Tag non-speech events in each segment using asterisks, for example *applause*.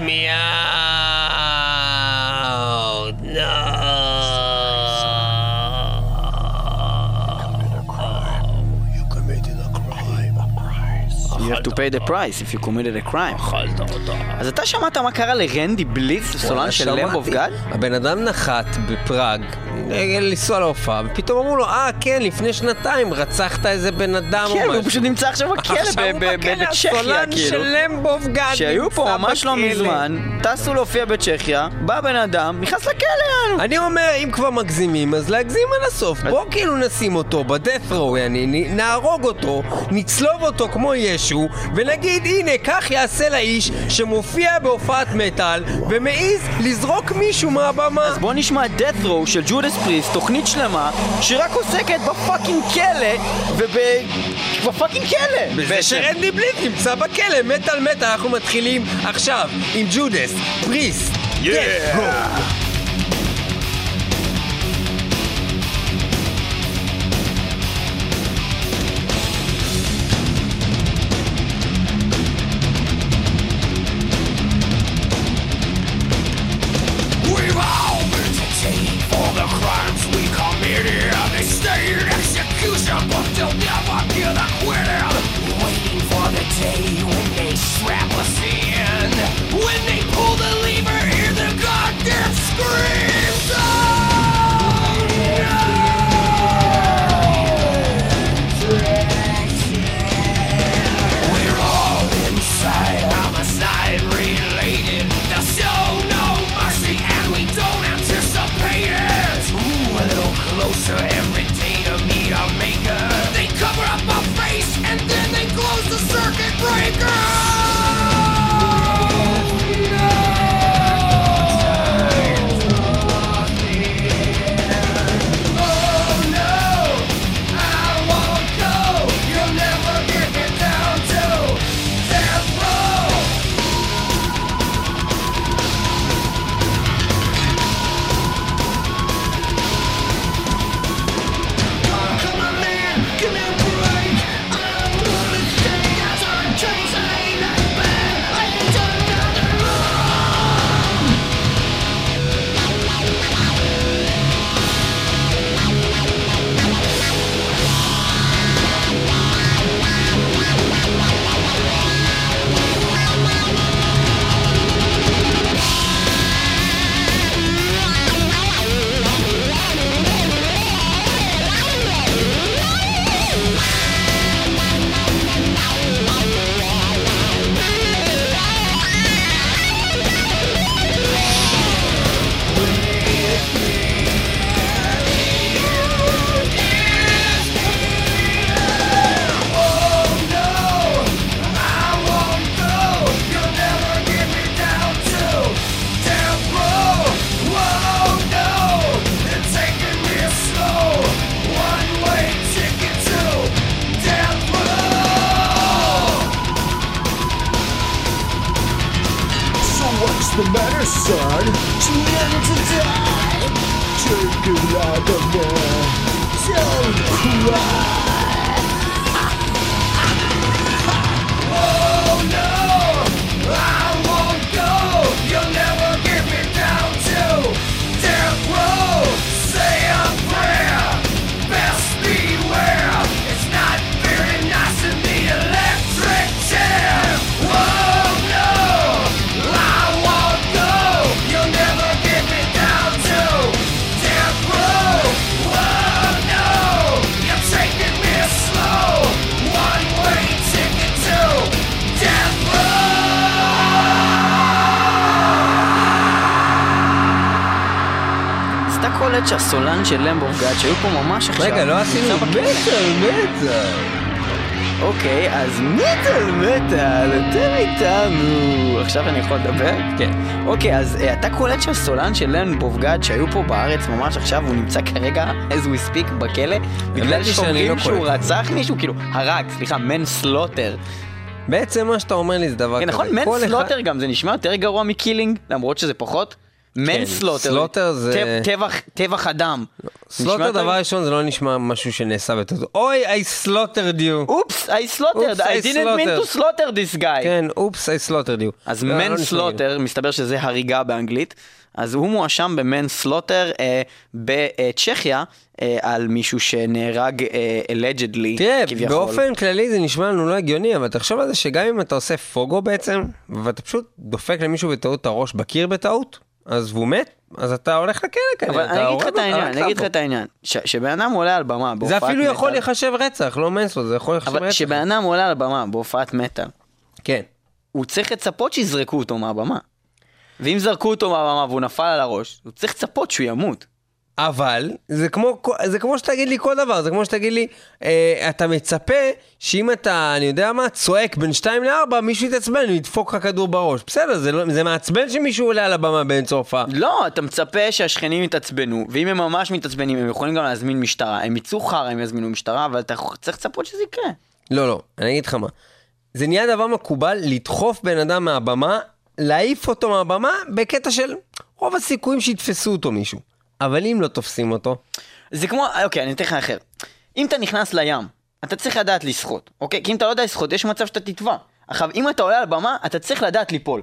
me out. Pay the price if you committed a crime. אכלת אותה. אז אתה שמעת מה קרה לרנדי בליץ, סולן של למב אוף גאד? הבן אדם נחת בפראג, לנסוע להופעה, ופתאום אמרו לו, אה, כן, לפני שנתיים רצחת איזה בן אדם כן. הוא פשוט נמצא עכשיו בכלא בצ'כיה, הסולן כאילו. של למבוב גאד שהיו פה ממש לא. מזמן, טסו להופיע בצ'כיה, בא בן אדם, נכנס לכלא. אני אומר, אם כבר מגזימים, אז להגזים עד הסוף. בוא כאילו נשים אותו יעני, נ- נהרוג אותו, נצלוב אותו כמו ישו, ונגיד, הנה, כך יעשה לאיש שמופיע בהופעת מטאל, ומעז לזרוק מישהו מהבמה. אז בוא נשמע death row של ג'ודס פריס, תוכנית שלמה, שרק עוסקת בפאקינג כלא, וב... ב fucking כלא! בזה. שרנדי בליט נמצא בכלא, מטאל מטאל, אנחנו מתחילים עכשיו עם Judas Priest, death row. של Lamb of God, שהיו פה ממש עכשיו, רגע, לא עשינו. מטאל, מטאל. אוקיי, אז מטאל מטאל, אתם איתנו. עכשיו אני יכול לדבר? כן. אוקיי, אז אה, אתה קולט שהסולן של Lamb of God, שהיו פה בארץ ממש עכשיו, הוא נמצא כרגע, as we speak, בכלא, בגלל שאומרים לא שהוא. רצח מישהו, כאילו, הרג, סליחה, manslaughter. בעצם מה שאתה אומר לי זה דבר כן, כזה. נכון? man אחד- slaughter גם, זה נשמע יותר גרוע מ killing, למרות שזה פחות. manslaughter, slaughter זה- טב- טבח- טבח אדם. slaughter דבר? ראשון זה לא נשמע משהו שנעשה בטעות. אוי, I slaughtered you. אופס, I slaughtered, I didn't mean to slaughter this guy. כן, אופס, I slaughtered you. אז לא, לא manslaughter, מסתבר שזה הריגה באנגלית, אז הוא מואשם ב manslaughter אה, בצ'כיה אה, על מישהו שנהרג אה, allegedly, תראה, כביכול. באופן כללי זה נשמע לנו לא הגיוני, אבל תחשוב על זה שגם אם אתה עושה פוגו בעצם, ואתה פשוט דופק למישהו בטעות את הראש בקיר בטעות, אז והוא מת, אז אתה הולך לכלא כנראה. אבל אני אגיד לך את העניין, אני אגיד לך. את העניין, שבן אדם עולה על במה זה בהופעת אפילו יכול מטאל- להיחשב רצח, לא מנסו, זה יכול להיחשב אבל רצח. כשבן אדם עולה על במה בהופעת מטאל, כן. הוא צריך לצפות שיזרקו אותו מהבמה. ואם זרקו אותו מהבמה והוא נפל על הראש, הוא צריך לצפות שהוא ימות. אבל זה כמו, זה כמו שתגיד לי כל דבר, זה כמו שתגיד לי, אה, אתה מצפה שאם אתה, אני יודע מה, צועק בין 2 ל-4, מישהו יתעצבן, הוא ידפוק לך כדור בראש. בסדר, זה, לא, זה מעצבן שמישהו עולה על הבמה באמצע הופעה. לא, אתה מצפה שהשכנים יתעצבנו, ואם הם ממש מתעצבנים, הם יכולים גם להזמין משטרה. הם יצאו חרא, הם יזמינו משטרה, אבל אתה צריך לצפות שזה יקרה. לא, לא, אני אגיד לך מה. זה נהיה דבר מקובל לדחוף בן אדם מהבמה, להעיף אותו מהבמה, בקטע של רוב הסיכויים שיתפסו אותו מישהו. אבל אם לא תופסים אותו, זה כמו, אוקיי, אני אתן לך אחר. אם אתה נכנס לים, אתה צריך לדעת לשחות, אוקיי? כי אם אתה לא יודע לשחות, יש מצב שאתה תטבע. עכשיו, אם אתה עולה על במה, אתה צריך לדעת ליפול.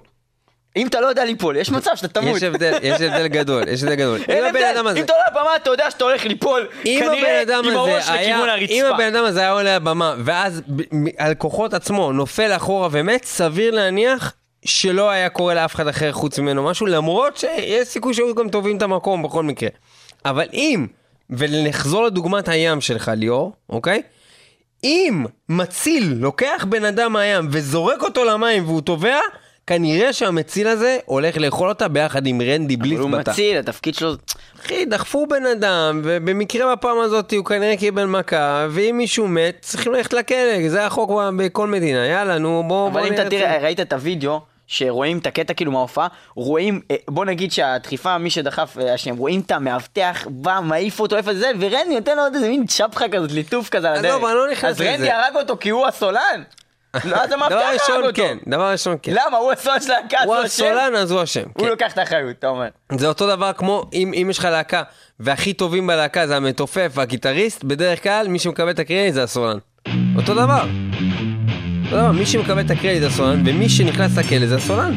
אם אתה לא יודע ליפול, יש מצב שאתה תמות. יש הבדל, יש הבדל גדול, יש הבדל גדול. אין אם הבן הבדל, אדם הזה... אם אתה עולה על במה, אתה יודע שאתה הולך ליפול, אם כנראה עם הראש לכיוון אם הרצפה. הבן אדם הזה היה עולה לבמה, ואז ב- מ- על כוחות עצמו נופל אחורה ומת, סביר להניח שלא היה קורה לאף אחד אחר חוץ ממנו משהו, למרות שיש סיכוי שהיו גם תובעים את המקום בכל מקרה. אבל אם, ונחזור לדוגמת הים שלך ליאור, אוקיי? אם מציל לוקח בן אדם מהים וזורק אותו למים והוא טובע, כנראה שהמציל הזה הולך לאכול אותה ביחד עם רנדי אבל בליץ הוא בתא. מציל, התפקיד שלו... אחי, דחפו בן אדם, ובמקרה בפעם הזאת הוא כנראה קיבל מכה, ואם מישהו מת, צריכים ללכת לכלא, זה החוק בכל מדינה, יאללה, נו, בוא... אבל בוא אם אתה תראה. ראית את הוידאו, שרואים את הקטע כאילו מההופעה, רואים, אה, בוא נגיד שהדחיפה, מי שדחף אה, השם, רואים את המאבטח, בא, מעיף אותו איפה זה, ורנדי נותן לו עוד איזה מין צ'פחה כזאת, ליטוף כזה על הדרך. עזוב, אני לא נכנס אז לזה. רנדי הרג אותו כי הוא הסולן. לא, אז המאבטח הרג אותו. כן, דבר ראשון, כן. למה? הוא הסולן של להקה, הוא? הסולן, אז הוא אשם. הוא כן. לוקח את האחריות, אתה אומר. זה אותו דבר כמו אם אם יש לך להקה, והכי טובים בלהקה זה המתופף והגיטריסט, בדרך כלל מי שמקבל את הקרדיט זה הסולן. אותו דבר. אותו דבר, מי שמקבל את הקרדיט זה הסולן, ומי שנכנס לכלא זה הסולן.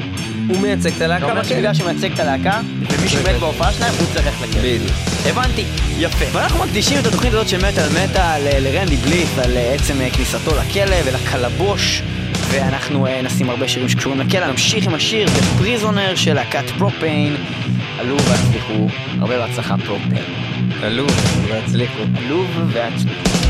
הוא מייצג את אתה הלהקה אומר בכלא. שבגלל שהוא מייצג את הלהקה, ומי שמת בהופעה שלהם, הוא צריך ללכת לכלא. בדיוק. הבנתי, יפה. ואנחנו מקדישים את התוכנית הזאת של מטאל מטאל אה, לרנדי בליית' על אה, עצם אה, כניסתו לכלא ולקלבוש. ואנחנו נשים הרבה שירים שקשורים לכלא, נמשיך עם השיר The Prisoner של להקת פרופיין. עלו והצליחו, הרבה בהצלחה פרופיין. עלו, והצליחו. עלו והצליחו.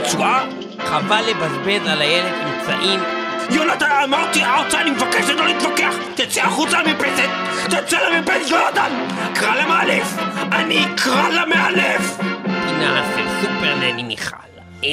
רצועה? חבל לבזבז על הילד אמצעים יונתן, אמרתי ארצה, אני מבקש לא להתווכח! תצא החוצה למרפסת! תצא למרפסת, יונתן! קרא למאלף! אני אקרא למאלף! פינה של סופר נני מיכל. אה,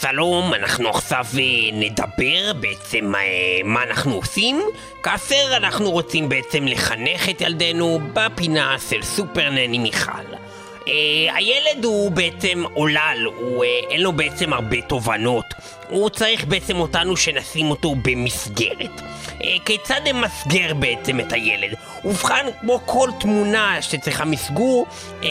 שלום, אנחנו עכשיו אה, נדבר בעצם אה, מה אנחנו עושים כאשר אנחנו רוצים בעצם לחנך את ילדינו בפינה של סופר נני מיכל. אה, הילד הוא בעצם עולל, הוא אה, אין לו בעצם הרבה תובנות. הוא צריך בעצם אותנו שנשים אותו במסגרת. אה, כיצד נמסגר בעצם את הילד? ובכן, כמו כל תמונה שצריכה מסגור,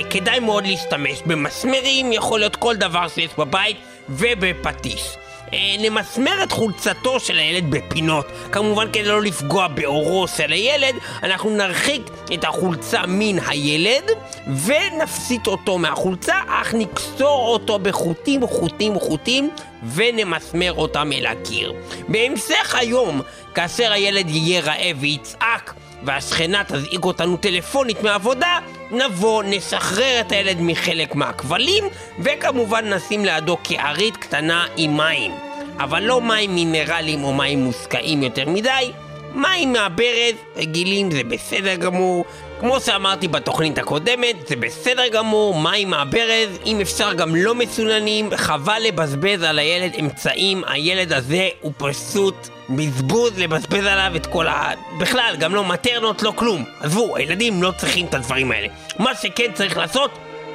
כדאי מאוד להשתמש במסמרים, יכול להיות כל דבר שיש בבית, ובפטיש. אה, נמסמר את חולצתו של הילד בפינות. כמובן כדי לא לפגוע באורו של הילד, אנחנו נרחיק את החולצה מן הילד ונפסיט אותו מהחולצה, אך נקסור אותו בחוטים, חוטים, חוטים ונמסמר אותם אל הקיר. בהמשך היום, כאשר הילד יהיה רעב ויצעק והשכנה תזעיק אותנו טלפונית מהעבודה, נבוא, נשחרר את הילד מחלק מהכבלים, וכמובן נשים לידו קערית קטנה עם מים. אבל לא מים מינרליים או מים מושקעים יותר מדי, מים מהברז, רגילים זה בסדר גמור. כמו שאמרתי בתוכנית הקודמת, זה בסדר גמור, מים מהברז, אם אפשר גם לא מסוננים, חבל לבזבז על הילד אמצעים, הילד הזה הוא פשוט בזבוז לבזבז עליו את כל ה... בכלל, גם לא מטרנות, לא כלום. עזבו, הילדים לא צריכים את הדברים האלה. מה שכן צריך לעשות,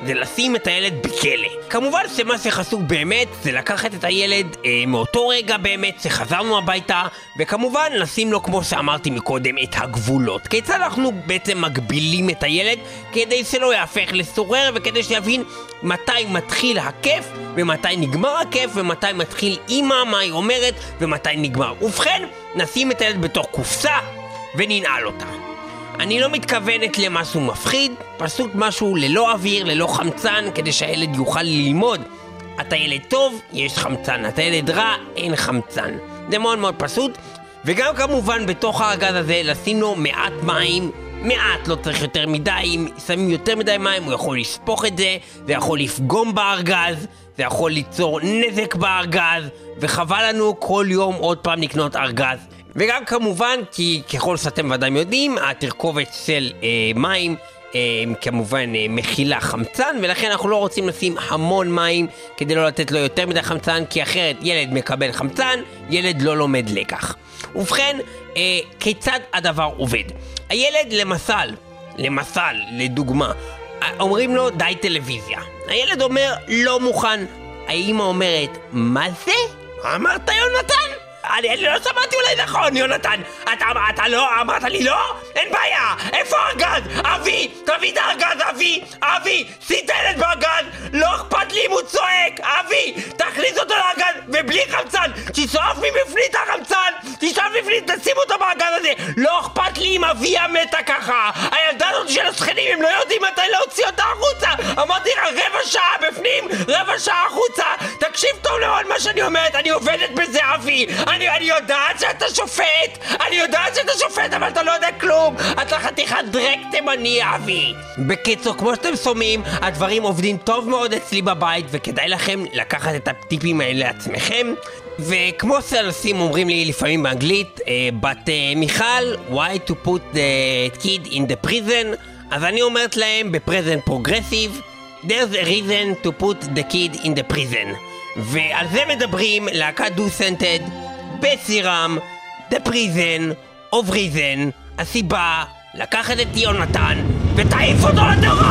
זה לשים את הילד בכלא. כמובן שמה שחשוב באמת זה לקחת את הילד אה, מאותו רגע באמת שחזרנו הביתה וכמובן לשים לו כמו שאמרתי מקודם את הגבולות. כיצד אנחנו בעצם מגבילים את הילד כדי שלא יהפך לסורר וכדי שיבין מתי מתחיל הכיף ומתי נגמר הכיף ומתי מתחיל אימא מה היא אומרת ומתי נגמר. ובכן, נשים את הילד בתוך קופסה וננעל אותה. אני לא מתכוונת למשהו מפחיד, פשוט משהו ללא אוויר, ללא חמצן, כדי שהילד יוכל ללמוד. אתה ילד טוב, יש חמצן, אתה ילד רע, אין חמצן. זה מאוד מאוד פשוט. וגם כמובן בתוך הארגז הזה לשים לו מעט מים מעט, לא צריך יותר מדי, אם שמים יותר מדי מים הוא יכול לשפוך את זה, זה יכול לפגום בארגז, זה יכול ליצור נזק בארגז, וחבל לנו כל יום עוד פעם לקנות ארגז. וגם כמובן, כי ככל שאתם ודאי יודעים, התרכובת של אה, מים אה, כמובן אה, מכילה חמצן, ולכן אנחנו לא רוצים לשים המון מים כדי לא לתת לו יותר מדי חמצן, כי אחרת ילד מקבל חמצן, ילד לא לומד לקח. ובכן, אה, כיצד הדבר עובד? הילד למשל, למשל, לדוגמה, אומרים לו די טלוויזיה. הילד אומר לא מוכן. האמא אומרת, מה זה? אמרת יונתן? אני, לא שמעתי אולי נכון, יונתן. אתה, אתה לא, אמרת לי לא? אין בעיה. איפה הארגז? אבי, תביא את הארגז, אבי, אבי, שים את הילד בארגז. צועק. אבי, תכניס אותו לארגז, ובלי חמצן. תשרוף מבפנים את החמצן. תשרוף מבפנים, תשים אותו בארגז הזה. לא אכפת לי אם אביה מתה ככה. הילדה הזאת של השכנים, הם לא יודעים מתי להוציא אותה החוצה. אמרתי לך, רבע שעה בפנים, רבע שעה החוצה. תקשיב טוב לכל מה שאני אומרת, אני עובדת בזה, אבי. אני, אני יודעת שאתה שופט, אני יודעת שאתה שופט, אבל אתה לא יודע כלום. אתה חתיכת דרק תימני, אבי. בקיצור, כמו שאתם שומעים, הדברים עובדים טוב מאוד אצלי בבית, וכדאי לכם לקחת את הטיפים האלה לעצמכם. וכמו סלסים אומרים לי לפעמים באנגלית, אה, but אה, מיכל, why to put the kid in the prison? אז אני אומרת להם ב present progressive, there's a reason to put the kid in the prison. ועל זה מדברים להקת דו-סנטד בסירם, The Prison of Reason, הסיבה לקחת את יונתן ותעיף אותו לתוך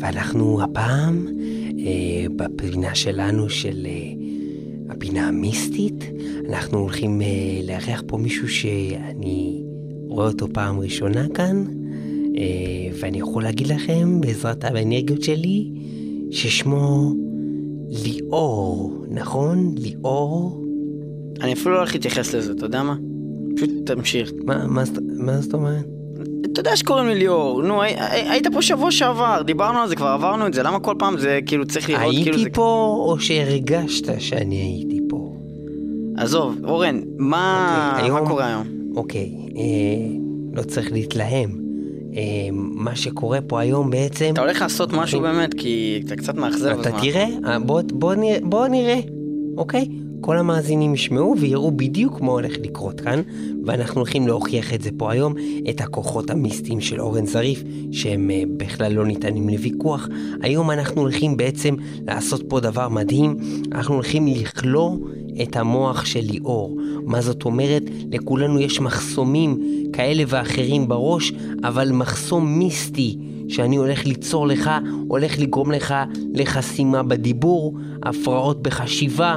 ואנחנו הפעם אה, בפינה שלנו של אה, הפינה המיסטית. אנחנו הולכים אה, לארח פה מישהו שאני רואה אותו פעם ראשונה כאן, אה, ואני יכול להגיד לכם, בעזרת האנרגיות שלי, ששמו ליאור, נכון? ליאור? אני אפילו לא הולך להתייחס לזה, אתה יודע מה? פשוט תמשיך. מה, מה, מה זאת אומרת? אתה יודע שקוראים לי ליאור, נו, הי- הי- היית פה שבוע שעבר, דיברנו על זה, כבר עברנו את זה, למה כל פעם זה כאילו צריך לראות כאילו זה... הייתי פה, או שהרגשת שאני הייתי פה? עזוב, אורן, מה אוקיי, מה היום- קורה היום? אוקיי, אה, לא צריך להתלהם. אה, מה שקורה פה היום בעצם... אתה הולך לעשות משהו באמת? כי אתה קצת מאכזב אתה. תראה, אה, בוא, בוא, בוא נראה, אוקיי? כל המאזינים ישמעו ויראו בדיוק מה הולך לקרות כאן, ואנחנו הולכים להוכיח את זה פה היום, את הכוחות המיסטיים של אורן זריף, שהם אה, בכלל לא ניתנים לוויכוח. היום אנחנו הולכים בעצם לעשות פה דבר מדהים, אנחנו הולכים לכלוא את המוח של ליאור. מה זאת אומרת? לכולנו יש מחסומים כאלה ואחרים בראש, אבל מחסום מיסטי. שאני הולך ליצור לך, הולך לגרום לך לחסימה בדיבור, הפרעות בחשיבה,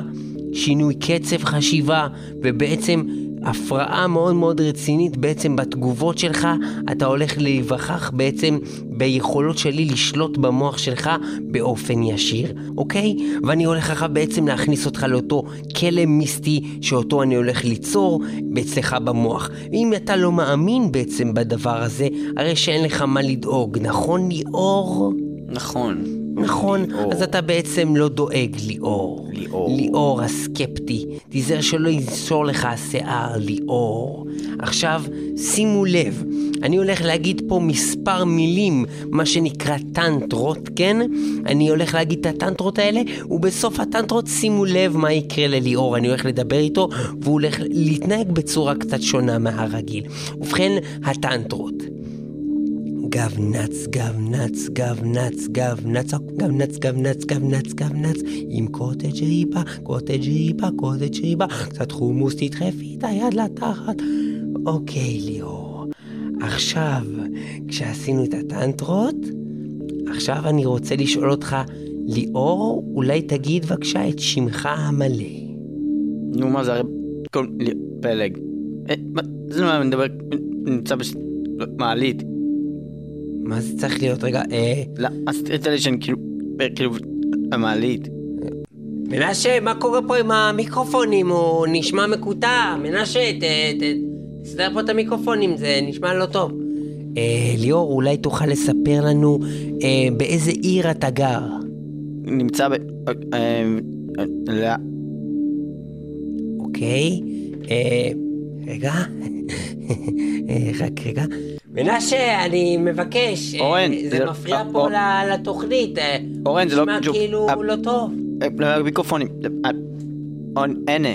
שינוי קצב חשיבה, ובעצם הפרעה מאוד מאוד רצינית בעצם בתגובות שלך, אתה הולך להיווכח בעצם ביכולות שלי לשלוט במוח שלך באופן ישיר, אוקיי? ואני הולך לך בעצם להכניס אותך לאותו כלא מיסטי שאותו אני הולך ליצור אצלך במוח. אם אתה לא מאמין בעצם בדבר הזה, הרי שאין לך מה לדאוג, נכון ליאור? נכון. נכון, ליאור. אז אתה בעצם לא דואג, ליאור. ליאור. ליאור הסקפטי. תיזהר שלא ינשור לך השיער, ליאור. עכשיו, שימו לב, אני הולך להגיד פה מספר מילים, מה שנקרא טנטרות, כן? אני הולך להגיד את הטנטרות האלה, ובסוף הטנטרות שימו לב מה יקרה לליאור. אני הולך לדבר איתו, והוא הולך להתנהג בצורה קצת שונה מהרגיל. ובכן, הטנטרות. גבנץ, גבנץ, גבנץ, גבנץ, גבנץ, גבנץ, גבנץ, גבנץ, עם קוטג' ריבה, קוטג' ריבה, קוטג' ריבה, קצת חומוס, תדחפי את היד לתחת. אוקיי, ליאור. עכשיו, כשעשינו את הטנטרות, עכשיו אני רוצה לשאול אותך, ליאור, אולי תגיד בבקשה את שמך המלא. נו, מה זה הרי... כל... פלג. אה, מה זה מה אני מדבר? נמצא במעלית. מה זה צריך להיות? רגע, אה... לא, שאני כאילו... אה, כאילו... המעלית. מנשה, מה קורה פה עם המיקרופונים? הוא נשמע מקוטע. מנשה, ת... ת... תסדר פה את המיקרופונים, זה נשמע לא טוב. אה, ליאור, אולי תוכל לספר לנו אה, באיזה עיר אתה גר? נמצא ב... לא. אוקיי? אה, רגע. *laughs* רק רגע. מנשה, אני מבקש, אה, אורן, זה, זה לא- מפריע לא... פה אור... לתוכנית, אה, אורן, זה לא בדיוק, נשמע כאילו לא טוב. לא, מיקרופונים, הנה, אין.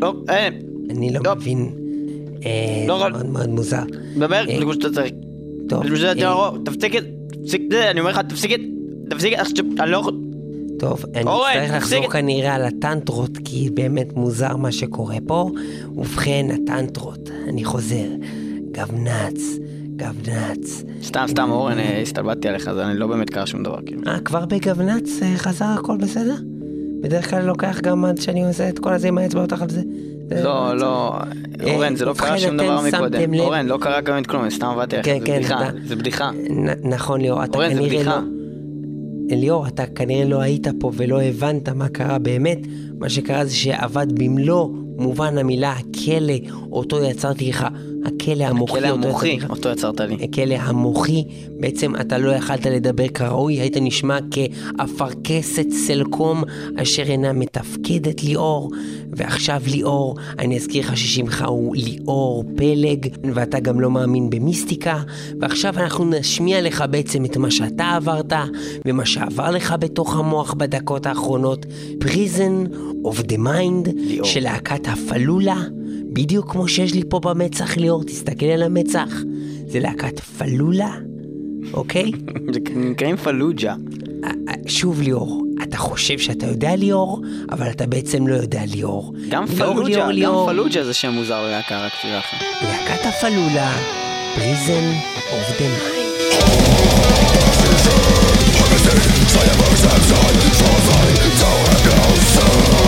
לא, אני לא מבין, מאוד מאוד מוזר. דבר, זה כמו שאתה צריך. טוב. תפסיק את זה, אני אומר לך, תפסיק את, זה. תפסיק את, זה. אני לא יכול... טוב, אני אצטרך לחזור. כנראה על הטנטרות, כי באמת מוזר מה שקורה פה. ובכן, הטנטרות, אני חוזר. גבנץ, גבנץ. סתם, סתם, אורן, אה, הסתלבטתי עליך, אז אני לא באמת קרה שום דבר, כאילו. אה, כבר בגבנץ אה, חזר הכל בסדר? בדרך כלל לוקח גם עד שאני עושה את כל הזה עם האצבעות על זה. זה- לא, לא, אורן, זה לא קרה שום דבר מקודם. אורן, לא קרה גם את כלום, סתם עבדתי עליך, כן, זה כן, בדיחה, אתה- זה בדיחה. נכון, ליאור, אתה אורן, זה כנראה בדיחה. לא... ליאור, אתה כנראה לא היית פה ולא הבנת מה קרה באמת. מה שקרה זה שעבד במלוא מובן המילה הכלא, אותו יצרתי לך הכלא המוחי. הכלא המוחי, אותו יצרת לי. הכלא המוחי, בעצם אתה לא יכלת לדבר כראוי, היית נשמע כאפרכסת סלקום אשר אינה מתפקדת ליאור, ועכשיו ליאור, אני אזכיר לך ששמך הוא ליאור פלג, ואתה גם לא מאמין במיסטיקה, ועכשיו אנחנו נשמיע לך בעצם את מה שאתה עברת, ומה שעבר לך בתוך המוח בדקות האחרונות, Prison of the Mind ליאור. של להקת הפלולה. בדיוק כמו שיש לי פה במצח, ליאור, תסתכל על המצח. זה להקת פלולה, אוקיי? *laughs* זה נקראים פלוג'ה. שוב, ליאור, אתה חושב שאתה יודע ליאור, אבל אתה בעצם לא יודע ליאור. גם פלוג'ה, גם פלוג'ה זה שם מוזר ללהקה, רק תראה לך. להקת הפלולה, פריזן אוף דה מיינד. Everything I have ever said, so far, so I don't have no soul.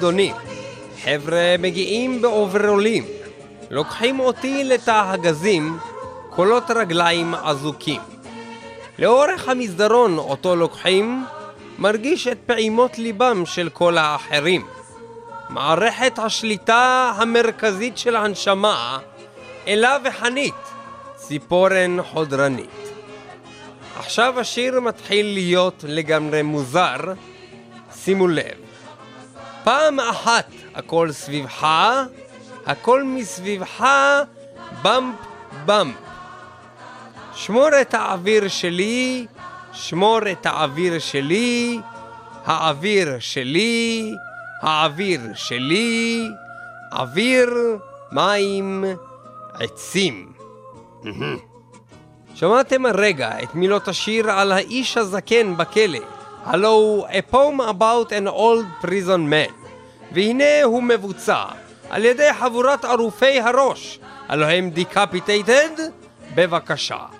הנידונים. חבר'ה מגיעים באוברולים. לוקחים אותי לתא הגזים, קולות רגליים אזוקים. לאורך המסדרון אותו לוקחים, מרגיש את פעימות ליבם של כל האחרים. מערכת השליטה המרכזית של הנשמה, אלה וחנית, ציפורן חודרנית. עכשיו השיר מתחיל להיות לגמרי מוזר, שימו לב. פעם אחת הכל סביבך, הכל מסביבך, במפ במפ. שמור את האוויר שלי, שמור את האוויר שלי, האוויר שלי, האוויר שלי, אוויר, מים, עצים. שמעתם הרגע את מילות השיר על האיש הזקן בכלא, הלו הוא A Poem About an Old Prison Man, והנה הוא מבוצע על ידי חבורת ערופי הראש, הלו הם Decapitated? בבקשה.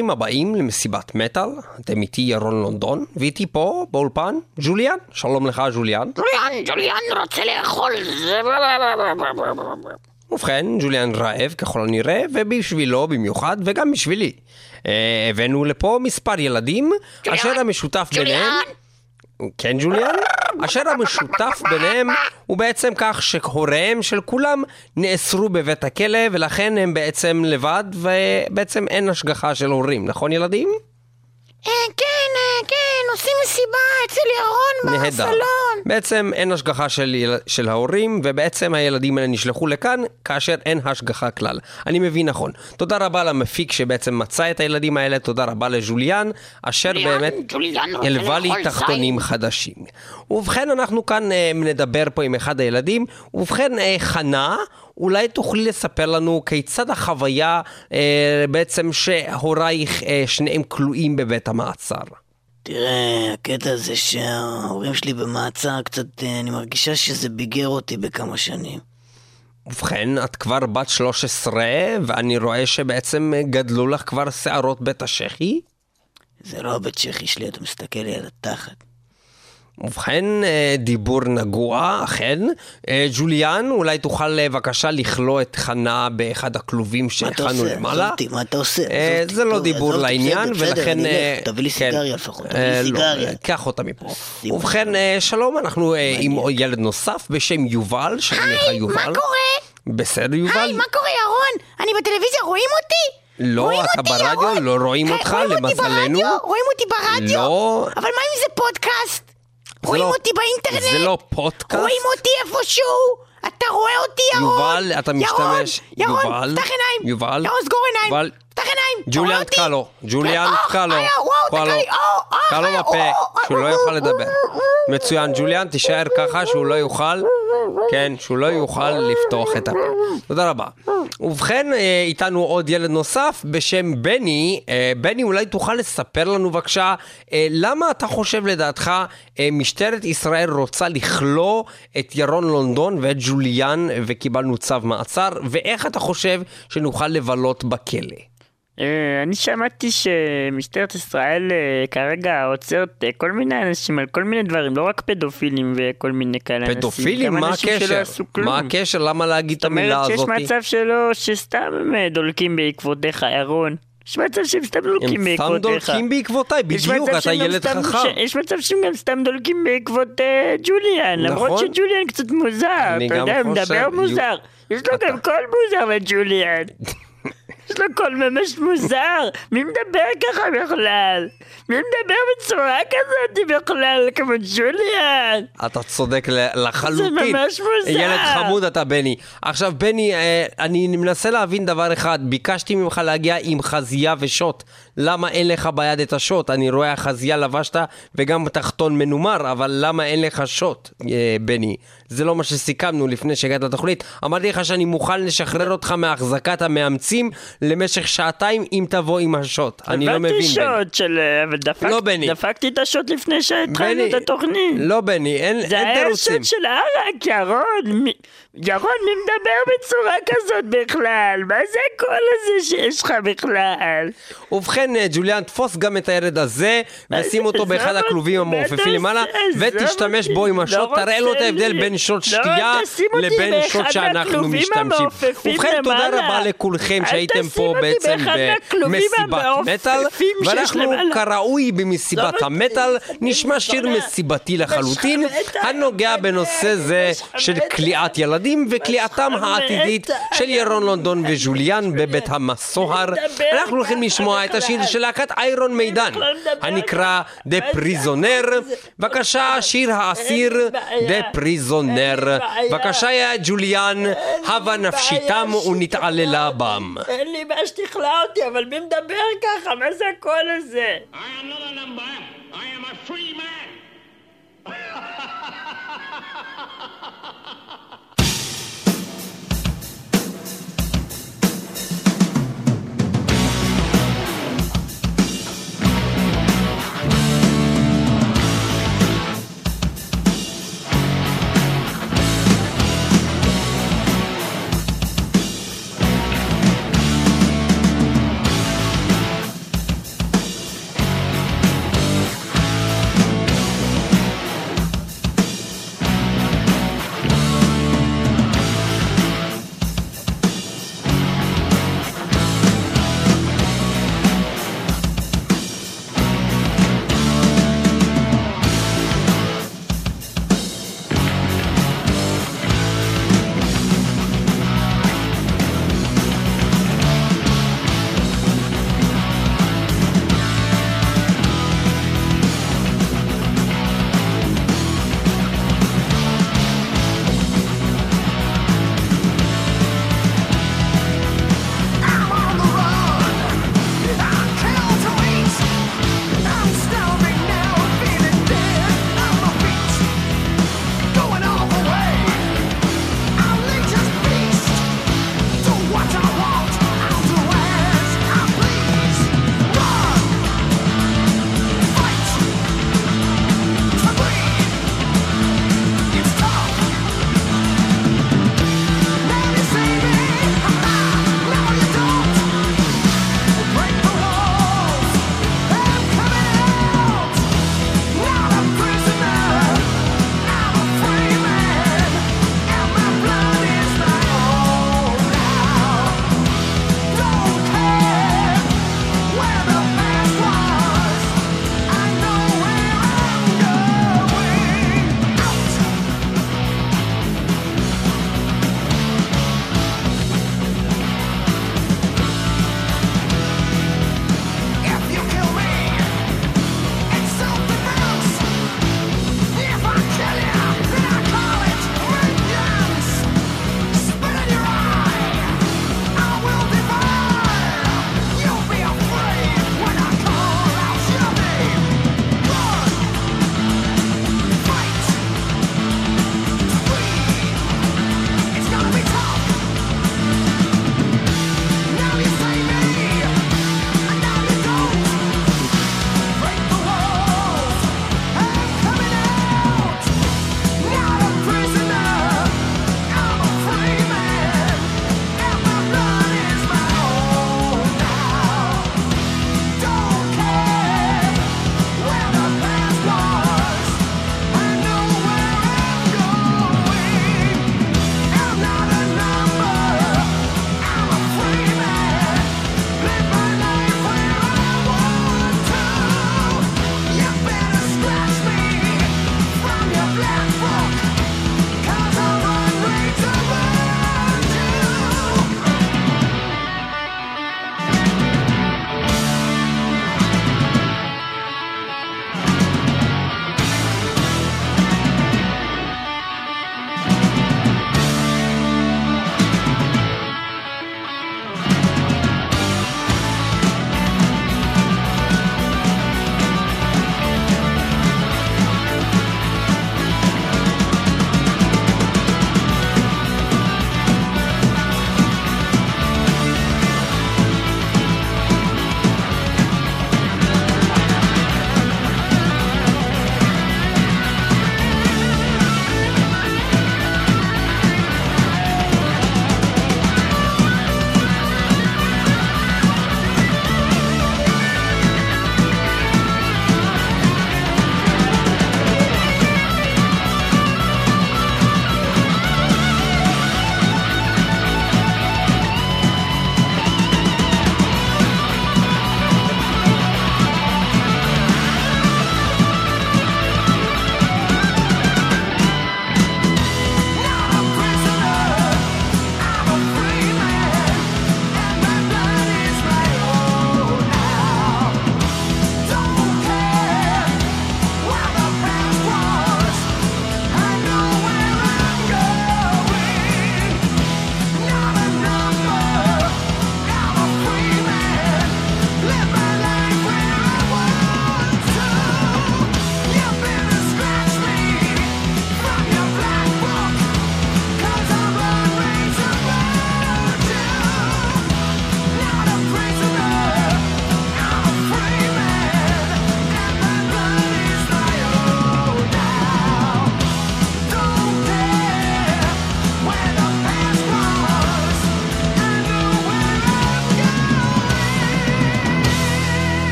ברוכים הבאים למסיבת מטאל, אתם איתי ירון לונדון, ואיתי פה באולפן ג'וליאן, שלום לך ג'וליאן. ג'וליאן, ג'וליאן רוצה לאכול זה... ובכן, ג'וליאן רעב ככל הנראה, ובשבילו במיוחד, וגם בשבילי. אה, הבאנו לפה מספר ילדים, אשר המשותף ביניהם... כן, ג'וליאן? אשר המשותף ביניהם הוא בעצם כך שהוריהם של כולם נאסרו בבית הכלא, ולכן הם בעצם לבד, ובעצם אין השגחה של הורים, נכון ילדים? אה, כן, אה, כן, עושים מסיבה אצל ירון נהדר. בסלון. בעצם אין השגחה של, יל- של ההורים, ובעצם הילדים האלה נשלחו לכאן כאשר אין השגחה כלל. אני מבין נכון. תודה רבה למפיק שבעצם מצא את הילדים האלה, תודה רבה לג'וליאן, אשר ג'וליאן, באמת ג'וליאן הלווה לי תחתונים זין. חדשים. ובכן, אנחנו כאן אה, נדבר פה עם אחד הילדים. ובכן, אה, חנה, אולי תוכלי לספר לנו כיצד החוויה אה, בעצם שהורייך אה, שניהם כלואים בבית המעצר. תראה, הקטע זה שההורים שלי במעצר קצת, אה, אני מרגישה שזה ביגר אותי בכמה שנים. ובכן, את כבר בת 13, ואני רואה שבעצם גדלו לך כבר שערות בית השחי. זה לא הבית צ'כי שלי, אתה מסתכל לי על התחת. ובכן, אה, דיבור נגוע, אכן. אה, ג'וליאן, אולי תוכל אה, בבקשה לכלוא את חנה באחד הכלובים שהכנו? למעלה. עזוב אותי, מה אתה עושה? זה לא דיבור לעניין, ולכן... תביא לי כן. סיגריה לפחות, תביא לי לא, סיגריה. קח אותה מפה. ובכן, שלום, אנחנו עם ילד נוסף בשם יובל, יובל. מה קורה? בסדר, יובל? היי, מה קורה, ירון? אני בטלוויזיה, רואים אותי? לא, אתה ברדיו? לא רואים אותך, רואים אותי למזלנו. ברדיו? רואים אותי ברדיו? לא. אבל מה אם זה פודקאסט? רואים לא- אותי באינטרנט? זה לא פודקאסט. רואים אותי איפשהו? אתה רואה אותי, ירון? יובל, אתה ירון, משתמש- ירון, יובל, פתח עיניים. יובל, ירון, סגור עיניים. יובל. פתח עיניים. ג'וליאן רואה אותי? תקע לו, ג'וליאן כן, תקע לו, אה, אה, וואו, תקע תקע לו, לי, אה, אה, תקע לו אה, בפה, אה, שהוא לא אה, יוכל אה, לדבר. אה, מצוין, ג'וליאן, תישאר ככה שהוא לא יוכל, כן, שהוא לא יוכל לפתוח את הפה. תודה רבה. ובכן, אה, איתנו עוד ילד נוסף בשם בני. אה, בני, אולי תוכל לספר לנו בבקשה, אה, למה אתה חושב לדעתך אה, משטרת ישראל רוצה לכלוא את ירון לונדון ואת ג'וליאן וקיבלנו צו מעצר, ואיך אתה חושב שנוכל לבלות בכלא? אה, אני שמעתי שמשטרת ישראל אה, כרגע עוצרת אה, כל מיני אנשים על כל מיני דברים, לא רק פדופילים וכל מיני כאלה אנשים. פדופילים? מה הקשר? מה הקשר? למה להגיד את זאת המילה אומרת שיש הזאת? מצב שלא, שסתם דולקים בעקבותיך, ירון. יש מצב שהם סתם דולקים הם סתם בעקבותיך. דולקים בעקבותיי, בדיוק, אתה ילד חכם. יש מצב שהם גם סתם דולקים בעקבות ג'וליאן, למרות נכון. שג'וליאן קצת מוזר, אתה יודע, מדבר מוזר. יש לו גם קול מוזר לג'וליאן. *laughs* יש לו קול ממש מוזר, מי מדבר ככה בכלל? מי מדבר בצורה כזאת בכלל, כמו ג'וליאן? אתה צודק לחלוטין. זה ממש מוזר. ילד חמוד אתה, בני. עכשיו, בני, אה, אני מנסה להבין דבר אחד. ביקשתי ממך להגיע עם חזייה ושוט. למה אין לך ביד את השוט? אני רואה חזייה לבשת וגם תחתון מנומר, אבל למה אין לך שוט, אה, בני? זה לא מה שסיכמנו לפני שהגעת לתוכנית. אמרתי לך שאני מוכן לשחרר אותך מהחזקת המאמצים למשך שעתיים אם תבוא עם השוט. אני לא מבין, הבנתי. שוט של... אה, אבל דפק- לא, בני. דפקתי את השוט לפני שהתחלנו את התוכנית. לא, בני, אין, זה אין היה תירוצים. שוט של ערק, ירון. ירון, מי מדבר בצורה כזאת בכלל? מה זה הקול הזה שיש לך בכלל? ובכן, אה, ג'וליאן, תפוס גם את הילד הזה, ושים אותו באחד הכלובים המעופפים למעלה, ותשתמש בו עם לא השוט, תראה לו את ההבדל. בין שוט לא, שתייה לבין שוט שאנחנו משתמשים. ובכן, תודה. רבה לכולכם שהייתם תשים פה בעצם במסיבת מטאל, ואנחנו. כראוי במסיבת המטאל, נשמע שיר. מסיבתי לחלוטין. הנוגע בנושא זה של. כליאת ילדים וכליאתם. העתידית של ירון לונדון וג'וליאן בבית המסוהר. אנחנו הולכים לשמוע את השיר של להקת איירון מידן, הנקרא דה פריזונר. בבקשה, שיר האסיר. דה פריזונר. לי בעיה. בבקשה, יא ג'וליאן, הבה נפשיתם ונתעללה בם. אין לי בעיה שתכלא אותי, אבל מי מדבר ככה? מה זה הקול הזה? I am not a number. I am a free man. *laughs*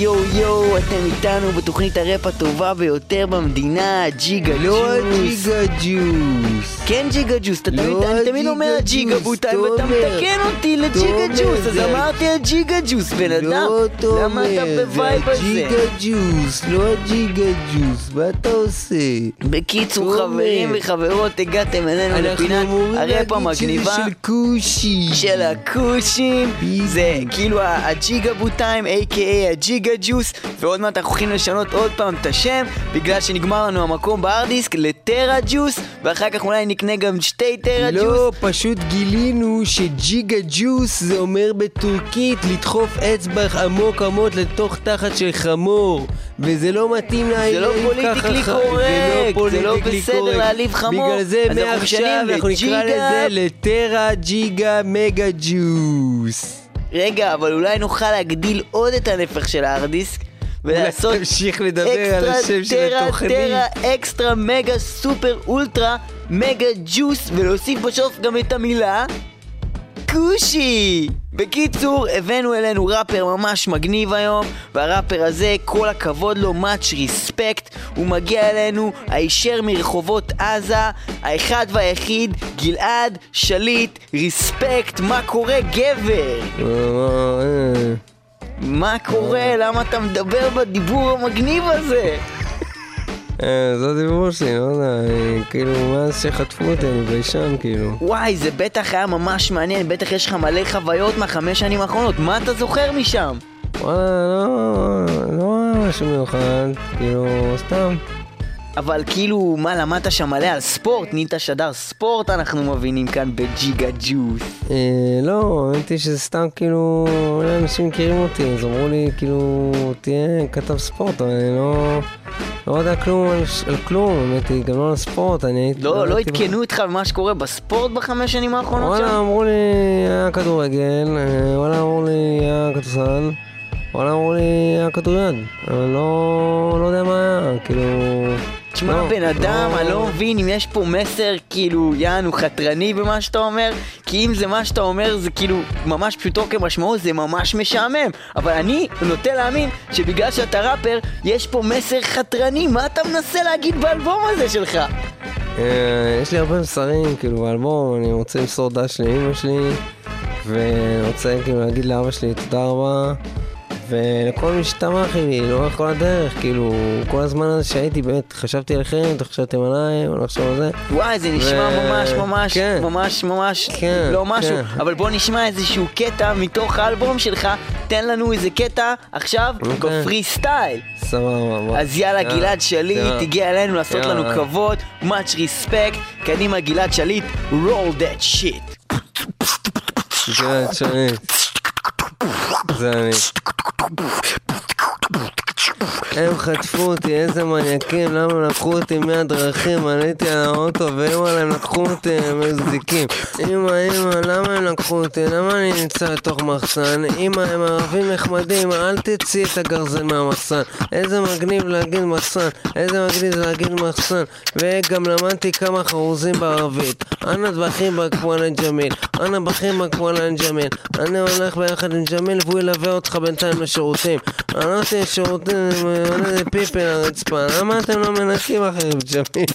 יואו יואו יואו, אתם איתנו בתוכנית הראפ הטובה ביותר במדינה, ג'יגה לא ג'וס. הג'יגה ג'וס. כן ג'יגה ג'וס, אתה לא תמיד, אני תמיד אומר ג'יגה בוטיים ואתה. מתקן אותי לג'יגה ג'וס, אז אמרתי הג'יגה ג'וס, בן אדם. לא למה אתה בווייב הזה? הג'יגה ג'וס, לא הג'יגה ג'וס, מה אתה עושה? בקיצור. חברים וחברות, הגעתם אלינו לפינת הראפ המגניבה. של כושי. של הכושים, זה כאילו הג'יגה בוטיים, a.k.a הג'יגה ג'וס, ועוד מעט אנחנו הולכים לשנות עוד פעם את השם, בגלל שנגמר לנו המקום ב hard disk לטרה ג'וס, ואחר כך אולי נקנה גם שתי טרה ג'וס. לא, פשוט גילינו שג'יגה ג'וס זה אומר בטורקית לדחוף אצבע עמוק עמוק לתוך תחת של חמור וזה לא מתאים להעליב זה לא politically ככה, correct, זה לא politically בסדר. להעליב חמור, בגלל זה מעכשיו אנחנו נקרא. לזה לטרה ג'יגה מגה ג'וס. רגע, אבל אולי נוכל להגדיל עוד את הנפח של ולעשות תמשיך לדבר על אקסטרה השם של טרה התוכנית. טרה אקסטרה מגה סופר אולטרה מגה ג'וס ולהוסיף בסוף גם את המילה כושי! בקיצור, הבאנו אלינו ראפר ממש מגניב היום, והראפר הזה, כל הכבוד לו, much respect, הוא מגיע אלינו הישר מרחובות עזה, האחד והיחיד, גלעד שליט, respect, מה קורה גבר? אה, מה קורה? למה אתה מדבר בדיבור המגניב הזה? אה, זה הדיבור שלי, לא יודע, כאילו מאז שחטפו אותי אני ביישן כאילו. וואי, זה בטח היה ממש מעניין, בטח יש לך מלא חוויות מהחמש שנים האחרונות, מה אתה זוכר משם? וואלה, לא, לא היה משהו מיוחד, כאילו, סתם. אבל כאילו, מה, למדת שם מלא על ספורט? נהיית שדר ספורט, אנחנו מבינים כאן בג'יגה ג'וס. אה, לא, האמת היא שזה סתם כאילו, אולי אנשים מכירים אותי, אז אמרו לי, כאילו, תהיה כתב ספורט, אבל אני לא, לא יודע כלום על, כלום, האמת היא, גם לא על ספורט, אני הייתי... לא, לא עדכנו אותך במה שקורה בספורט בחמש שנים האחרונות וואלה, שם? אמרו לי, היה כדורגל, אה, וואלה, אמרו לי, היה כדורסל, וואלה, אמרו לי, היה כדוריד, אבל לא, לא יודע מה היה, כאילו... תשמע, לא, בן אדם, לא- אני לא מבין אם יש פה מסר כאילו, יענו, חתרני במה שאתה אומר, כי אם זה מה שאתה אומר, זה כאילו ממש פשוטו כמשמעו, זה ממש משעמם. אבל אני נוטה להאמין שבגלל שאתה ראפר, יש פה מסר חתרני, מה אתה מנסה להגיד באלבום הזה שלך? אה, יש לי הרבה מסרים, כאילו, באלבום, אני רוצה למסור דש לאמא שלי, ואני רוצה כאילו להגיד לאבא שלי תודה רבה, ולכל מי שתמך לי, לאורך כל הדרך, כאילו, כל הזמן הזה שהייתי, באמת, חשבתי עליכם, חשבתם עליי, או לחשוב על זה. וואי, זה נשמע ו- ממש ממש, כן. ממש ממש, כן, לא משהו, כן. אבל בוא נשמע איזשהו קטע מתוך האלבום שלך, תן לנו איזה קטע עכשיו אוקיי. בפרי סטייל. סבבה, בוא. אז יאללה, גלעד שליט, יאללה. הגיע אלינו לעשות לנו יאללה. כבוד, much respect, קדימה גלעד שליט, roll that shit. גלעד שליט. זה אני. הם חטפו אותי, איזה מניאקים, למה לקחו אותי מהדרכים, עליתי על האוטו, ואמא הם לקחו אותי, הם מזיקים. אמא, אמא, למה הם לקחו אותי? למה אני נמצא בתוך מחסן? אמא, הם ערבים נחמדים, אל תצאי את הגרזן מהמחסן. איזה מגניב להגיד מחסן, איזה מגניב להגיד מחסן. וגם למדתי כמה חרוזים בערבית. אנא דבחים בכמואלן ג'מיל, אנא בכים בכמואלן ג'מיל. אני הולך ביחד עם ג'מיל והוא ילווה אותך בינתיים לשירותים. הלכתי לשירותים, עולה לי פיפי לרצפה, למה אתם לא מנקים אחרים ג'מיל?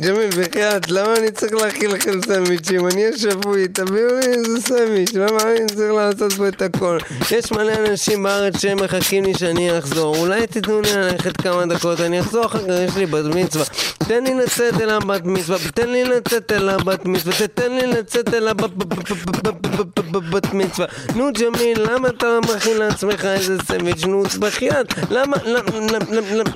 ג'מיל, בחייאת, למה אני צריך להכין לכם סנדוויצ'ים? אני השבוי, תביאו לי איזה סנדוויץ', למה אני צריך לעשות פה את הכל? יש מלא אנשים בארץ שהם מחכים לי שאני אחזור, אולי תיתנו לי ללכת כמה דקות, אני אחזור אחר כך, יש לי בת מצווה. תן לי לצאת אל הבת מצווה, תן לי לצאת אל הבת מצווה, תתן לי לצאת אל הבת מצווה. נו ג'מיל, למה אתה מכין לעצמך איזה סנדוויץ'? נו, בחייאת,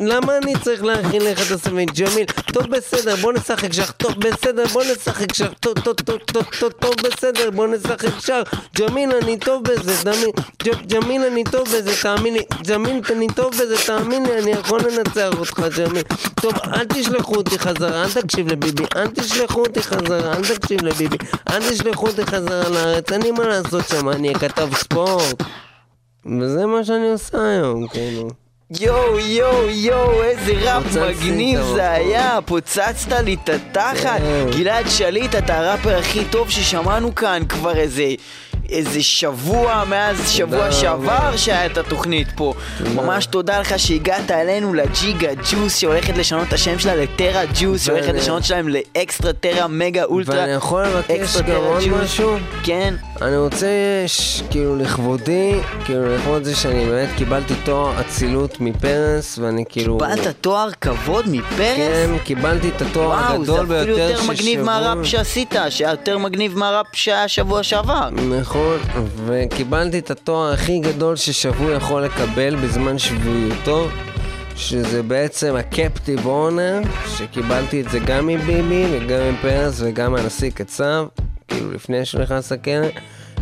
למה אני צריך להכין לך את הסנדוויץ'? ג'מיל, טוב בסדר, בוא נשחק שח, טוב בסדר, בוא נשחק שח, טוב, טוב, טוב, טוב, טוב, טוב בסדר, בוא נשחק שח. ג'מיל, אני טוב בזה, תאמין, ג'- ג'מיל, אני טוב בזה, תאמין לי, ג'מיל, אני טוב בזה, תאמין לי, אני יכול לנצח אותך, ג'מיל. טוב, אל תשלחו אותי חזרה, אל תקשיב לביבי, אל תשלחו אותי חזרה, אל תקשיב לביבי, אל תשלחו אותי חזרה לארץ, אין לי מה לעשות שם, אני אהיה כתב ספורט. וזה מה שאני עושה היום, כאילו. יואו, יואו, יואו, איזה ראפ מגניב זה. היה, פוצצת לי את התחת. כן. גלעד שליט, אתה הראפר הכי טוב ששמענו כאן כבר איזה... איזה שבוע מאז שבוע. שעבר שהיה את התוכנית פה. ממש תודה לך שהגעת אלינו לג'יגה ג'וס שהולכת לשנות את השם שלה לטרה ג'וס שהולכת לשנות שלהם לאקסטרה טרה מגה אולטרה ואני יכול לבקש גם עוד. משהו? כן. אני רוצה, ש... כאילו, לכבודי, כאילו, לכבוד זה שאני באמת קיבלתי תואר אצילות מפרס, ואני כאילו... קיבלת תואר כבוד מפרס? כן, קיבלתי את התואר וואו, זה הגדול אפילו ביותר יותר מגניב מהראפ שעשית, שהיה יותר מגניב מהראפ שהיה שבוע שעבר. נכון, וקיבלתי את התואר הכי גדול ששבוי יכול לקבל בזמן שבויותו, שזה בעצם הקפטיב אונר, שקיבלתי את זה גם מביבי וגם מפרס וגם מהנשיא קצב, כאילו לפני שהוא נכנס לכלא,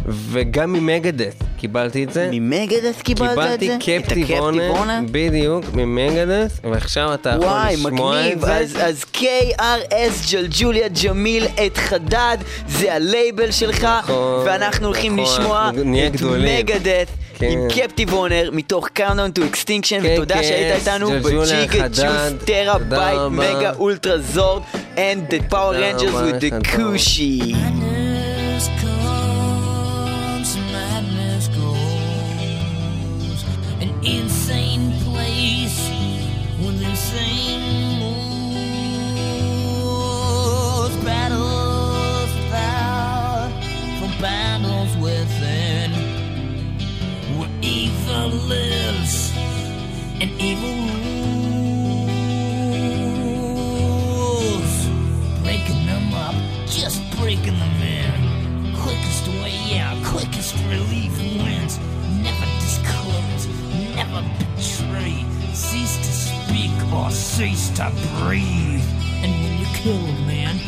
וגם ממגדס קיבלתי את זה. ממגדס קיבלת את זה? קיבלתי את קפטיב הקפטיב אונר, אונר? בדיוק, ממגדס, ועכשיו אתה יכול וואי, לשמוע מגניב, את זה. אז, אז KRS ג'לג'וליה ג'מיל את חדד, זה הלייבל שלך, נכון, ואנחנו הולכים נכון, לשמוע את. מגדס כן. עם קפטיב אונר מתוך Countdown to Extinction, ותודה KKS, שהיית איתנו בג'יגה ג'וס טרה בייט. מגה אולטרה זורד and the Power Rangers with the Cushy. Insane place with insane moves. Battles without, for battles within. Where evil lives and evil rules. Breaking them up, just breaking them in. Quickest way out, quickest relief or cease to breathe. And when you kill a man,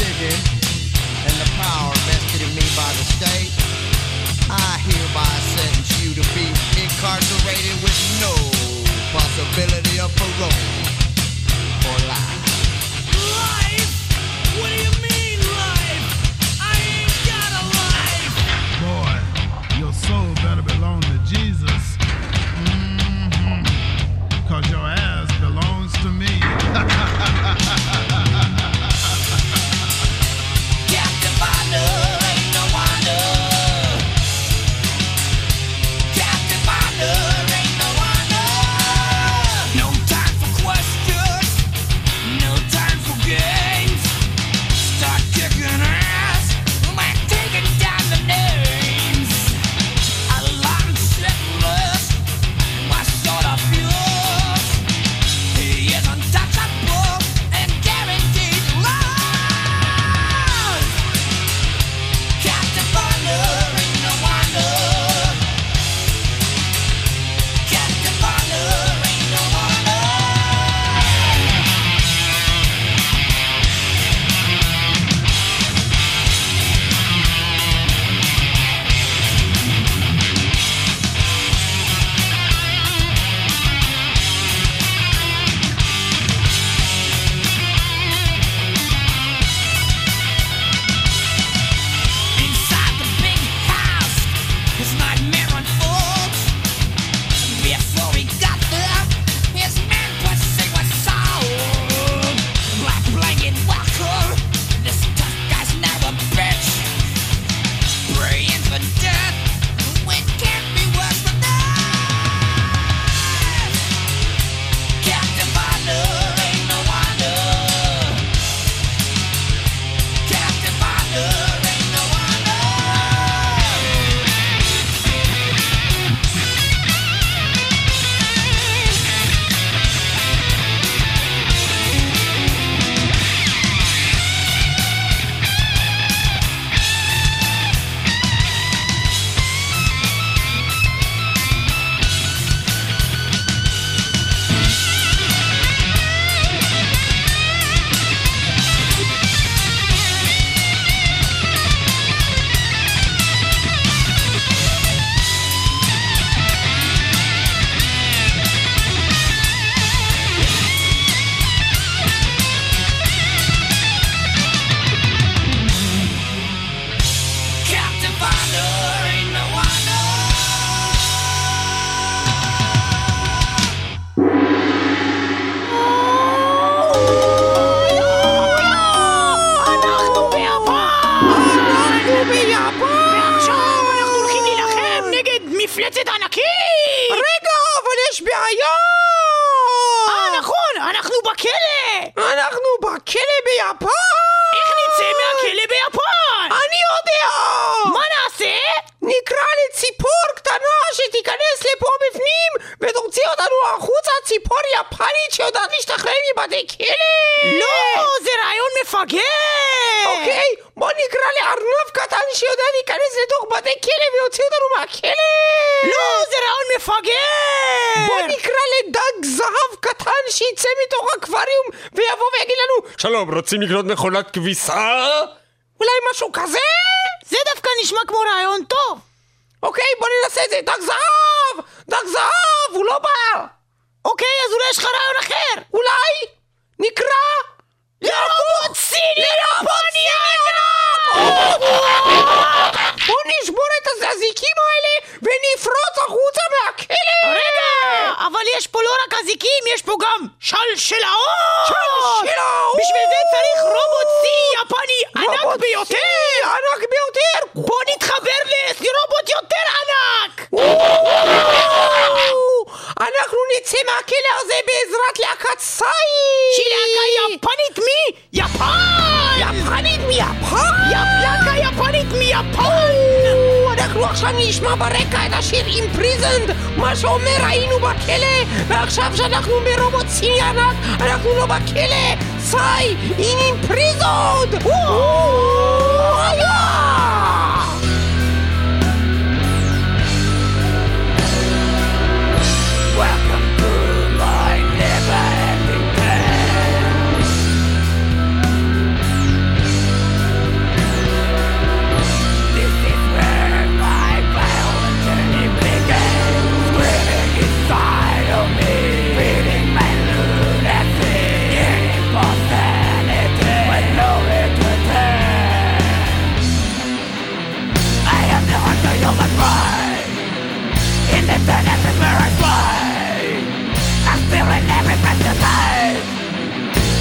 decision and the power vested in me by the state, I hereby sentence you to be incarcerated with no possibility of parole. רוצים לקנות מכונת כביסה? שירקה יפנית מיפן! יפנית מיפן! יפלקה יפנית מיפן! אנחנו עכשיו נשמע ברקע את השיר אימפריזנד, מה שאומר היינו בכלא, ועכשיו שאנחנו ברובוט סיני ענק, אנחנו לא בכלא! סי, אין אימפריזנד! וואו!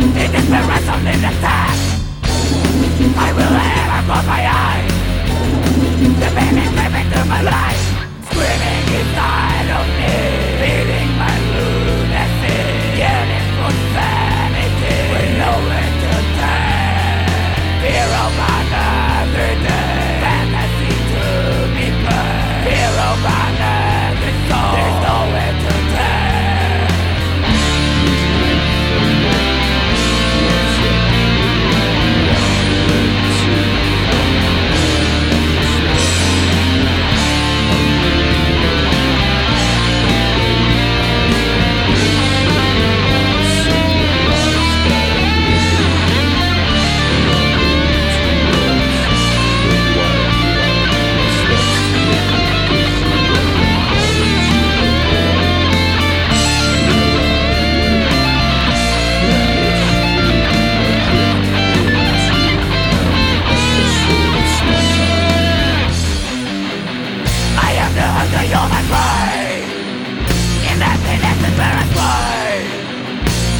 It is the ransom in the I will ever close my eyes The pain is living through my life Screaming inside of me Feeding my lunacy Yearning for sanity With nowhere to turn Fear of another day Fantasy to be burned Fear of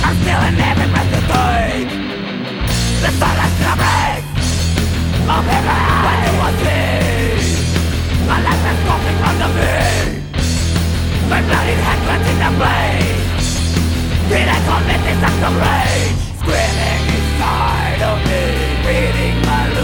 I'm still in with breath to take The sun see? My life is under me My clutching the blade Did I this rage? Screaming inside of me beating my life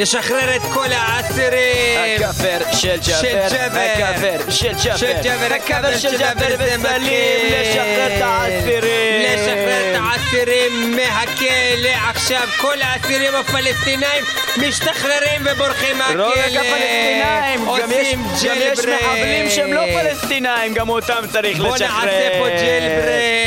לשחרר את כל האסירים! הכאפר של ג'אבר. הכאפר של ג'אפר, של ג'אבר, הכאפר של ג'אפר זה וסלים. לשחרר את האסירים, לשחרר את האסירים מהכלא עכשיו כל האסירים הפלסטינאים משתחררים ובורחים מהכלא לא רק הפלסטינאים, גם יש-. מחבלים שהם לא פלסטינאים, גם אותם צריך בוא לשחרר. נעשה פה jailbreak.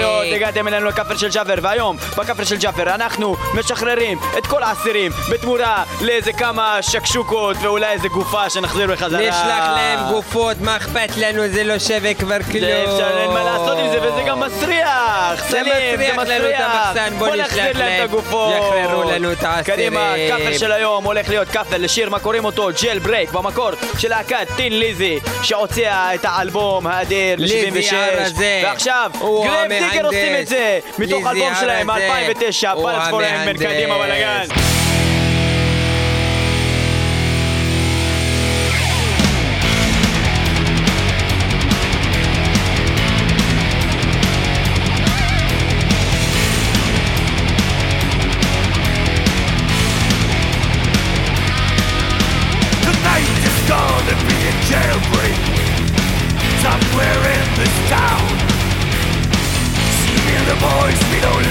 וחברות, הגעתם אלינו לכאפר של ג'אפר, והיום בכאפר של ג'אפר אנחנו משחררים את כל האסירים בתמורה לאיזה כמה שקשוקות ואולי איזה גופה שנחזיר בחזרה. נשלח להם גופות, מה אכפת לנו, זה לא שווה כבר כלום. זה אפשר, אין מה לעשות עם זה, וזה גם מסריח. זה מסריח לנו את המחסן, בוא נחזיר להם את הגופות. יחררו לנו את האסירים. קדימה, כאפר של היום הולך להיות כאפר לשיר, מה קוראים אותו? ג'ל ברייק, במקור של להקת טין ליזי, שהוציאה את האלבום האדיר ליזי ל-76. הרזה. ועכשיו, הוא גרייב דיגר. עושים את זה, מתוך אלבום שלהם הרזה. מ-2009, הוא פלס פורן, המהנדס. קדימה בלאגן.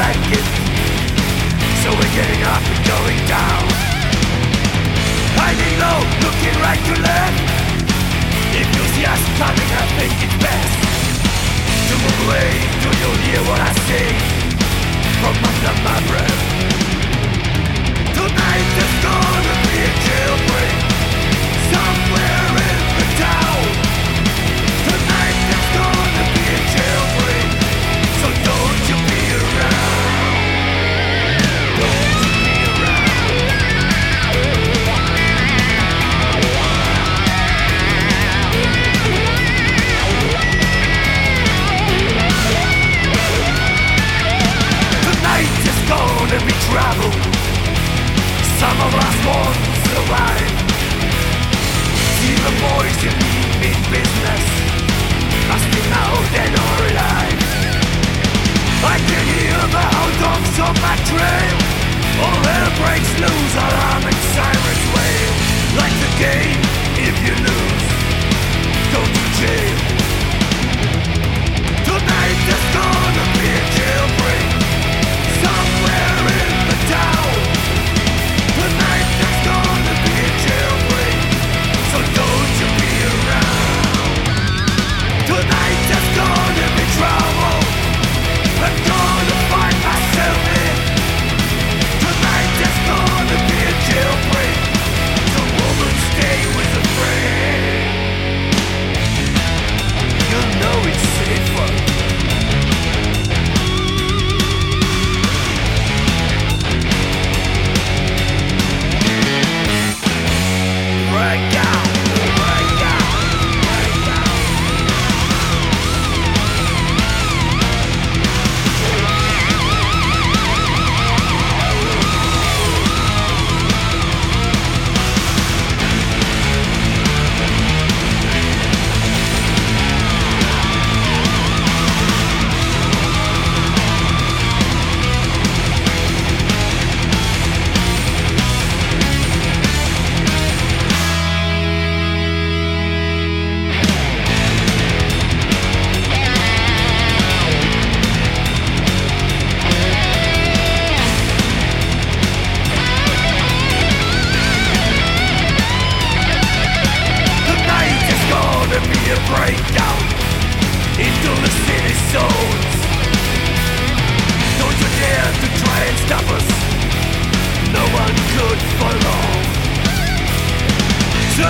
Like it, so we're getting up and going down. Hiding low, looking right to left. See coming, I think it's best to move away. Do you hear what I say from under my breath? Tonight is gonna be a jailbreak somewhere Some of us won't survive. See the boys in business. Be now dead or alive. I can hear the hound dogs on my trail. All hell breaks loose, alarm and sirens wail. Like the game, if you lose, go to jail. Tonight there's gonna be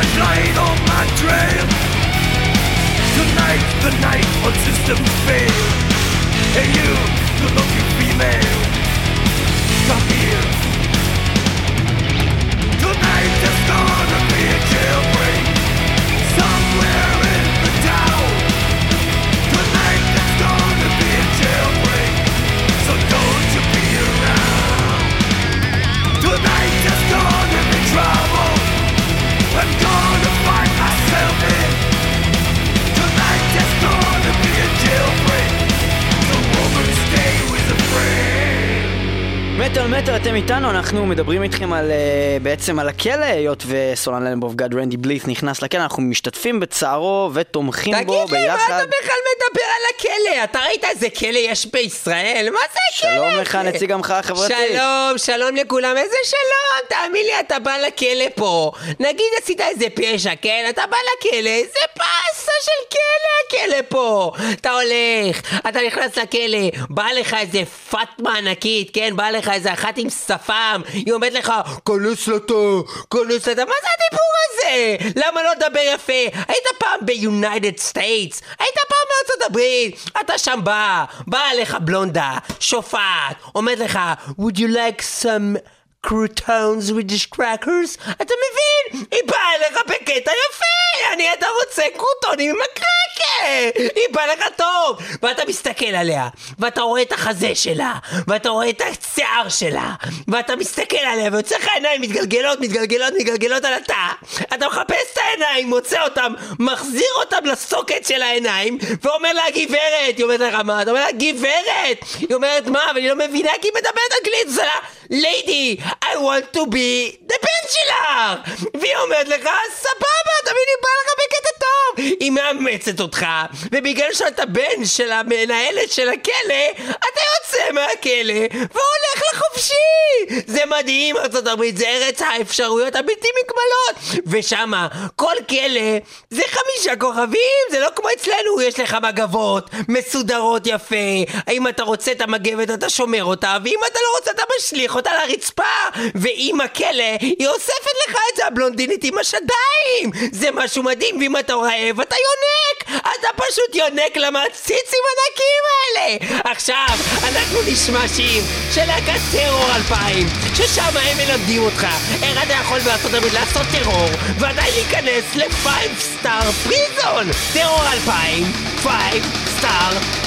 Searchlight on my trail. Tonight the night on systems fail. Hey you, good looking female. Come here. Tonight there's gonna be a jailbreak מטאל מטאל אתם איתנו, אנחנו מדברים איתכם על, אה, בעצם על הכלא, היות וסולן לנבוב גד רנדי בליס נכנס לכלא, אנחנו משתתפים בצערו ותומכים בו תגיד לי, מה ביחד. אתה בכלל מדבר על הכלא? אתה ראית איזה כלא יש בישראל? מה זה הכלא? שלום לך, נציג המחאה החברתית. שלום, שלום לכולם, איזה שלום, תאמין לי, אתה בא לכלא פה. נגיד עשית איזה פשע, כן? אתה בא לכלא, איזה באסה של כלא הכלא פה. אתה הולך, אתה נכנס לכלא, בא לך איזה פאטמה ענקית, כן? בא לך איזה אחת עם שפם, היא אומרת לך, כנס לתא, כנס לתא, מה זה הדיבור הזה? למה לא לדבר יפה? היית פעם ב United States? היית פעם בארצות הברית? אתה שם בא, באה לך בלונדה, שופעת, אומרת לך, would you like some... croutons with crackers? אתה מבין? היא באה אליך בקטע יפה! אני, אתה רוצה קרוטונים עם הקרקר! היא באה לך טוב! ואתה מסתכל עליה, ואתה רואה את החזה שלה, ואתה רואה את השיער שלה, ואתה מסתכל עליה, ויוצא לך עיניים מתגלגלות, מתגלגלות, מתגלגלות על התא. אתה מחפש את העיניים, מוצא אותם, מחזיר אותם לסוקט של העיניים, ואומר לה, גברת! היא אומרת לך, מה? אתה אומר לה, גברת! היא אומרת, מה? אבל היא לא מבינה כי היא מדברת אנגלית, זה ליידי, I want to be the בן שלך! והיא אומרת לך, סבבה, תמיד היא באה לך בקטע טוב! היא מאמצת אותך, ובגלל שאתה בן של המנהלת של הכלא, אתה יוצא מהכלא והולך לחופשי! זה מדהים, ארצות הברית, זה ארץ האפשרויות הבלתי מגבלות! ושמה, כל כלא זה חמישה כוכבים, זה לא כמו אצלנו, יש לך מגבות, מסודרות יפה, אם אתה רוצה את המגבת אתה שומר אותה, ואם אתה לא רוצה אתה משליך אותה לרצפה, ועם הכלא היא אוספת לך את זה, הבלונדינית עם השדיים! זה משהו מדהים, ואם אתה רעב אתה יונק! אתה פשוט יונק למציצים הענקיים האלה! עכשיו, אנחנו נשמע שיר של להקת טרור 2000, ששם הם מלמדים אותך איך אתה יכול בארצות הברית לעשות טרור, ועדיין להיכנס ל-5 star prison! טרור 2000, 5 star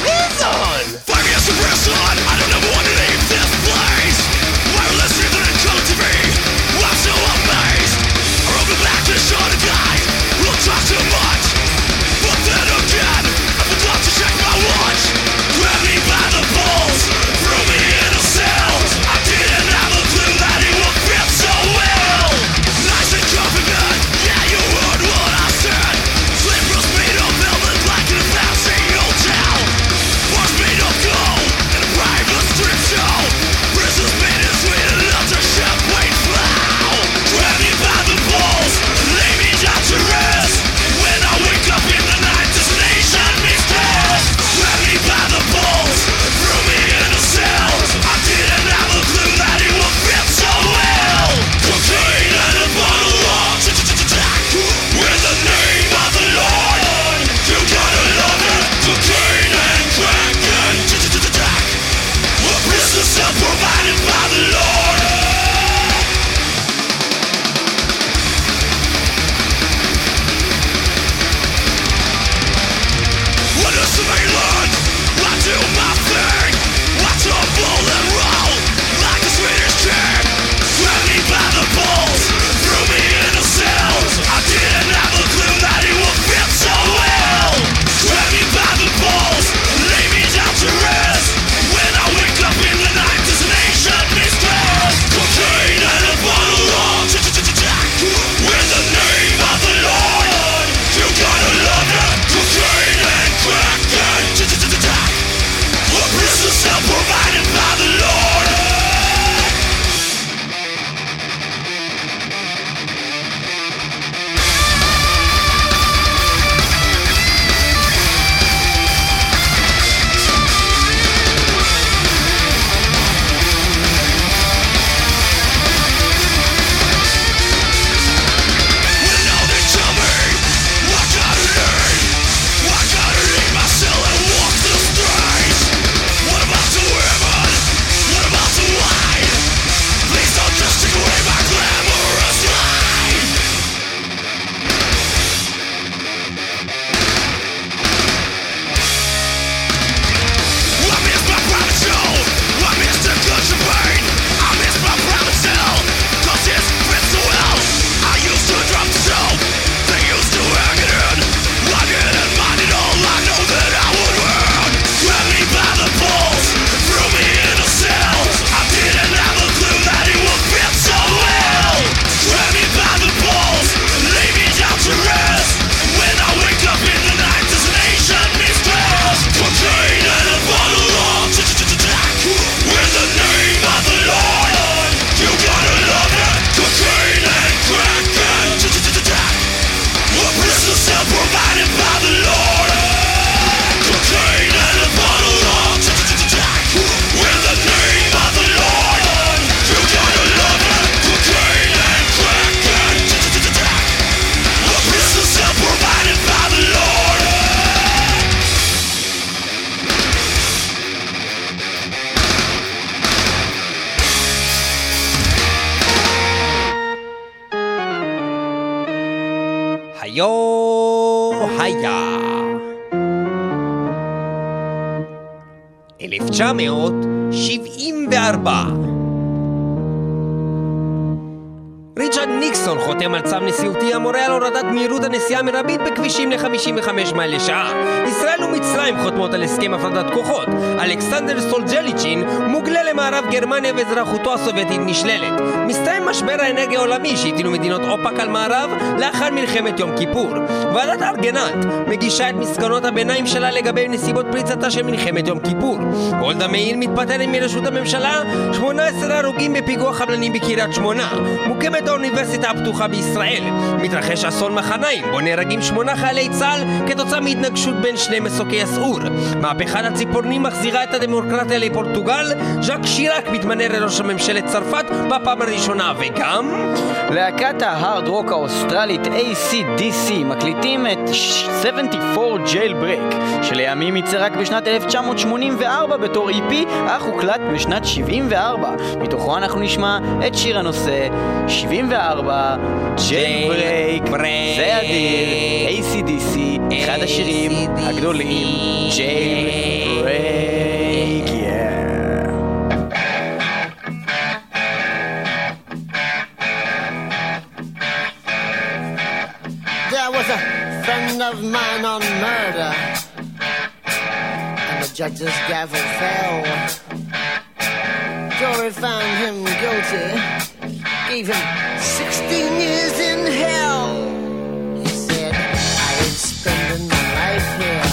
barba. חותם על צו נשיאותי המורה על הורדת מהירות הנסיעה המרבית בכבישים ל-55 מייל לשעה. ישראל ומצרים חותמות על הסכם הפרדת כוחות. אלכסנדר סולג'ליצ'ין מוגלה למערב גרמניה ואזרחותו הסובייטית נשללת. מסתיים משבר האנרגיה העולמי שהטילו מדינות אופ"ק על מערב לאחר מלחמת יום כיפור. ועדת ארגנט מגישה את מסקנות הביניים שלה לגבי נסיבות פריצתה של מלחמת יום כיפור. גולדה מאיר מתפטרת מראשות הממשלה, 18 הרוגים בפיגוע חבלני בקריית שמונה. מוקמת האוניברסיטה הפתוחה בישראל. מתרחש אסון מחניים, בו נהרגים שמונה חיילי צה"ל כתוצאה מהתנגשות בין שני מסוקי הסעור. מהפכת הציפורנים מחזירה את הדמוקרטיה לפורטוגל, ז'אק שיראק מתמנה לראש הממשלת צרפת בפעם הראשונה, וגם... להקת ההארד רוק האוסטרלית ACDC מקליטים את 74 Jailbreak שלימים יצא רק בשנת 1984 בתור EP אך הוקלט בשנת 74 מתוכו אנחנו נשמע את שיר הנושא 74 Jailbreak זה אדיר ACDC אחד השירים הגדולים Jailbreak yeah There was a friend of mine on murder, and the judge's gavel fell. Jury found him guilty, gave him spending my life here.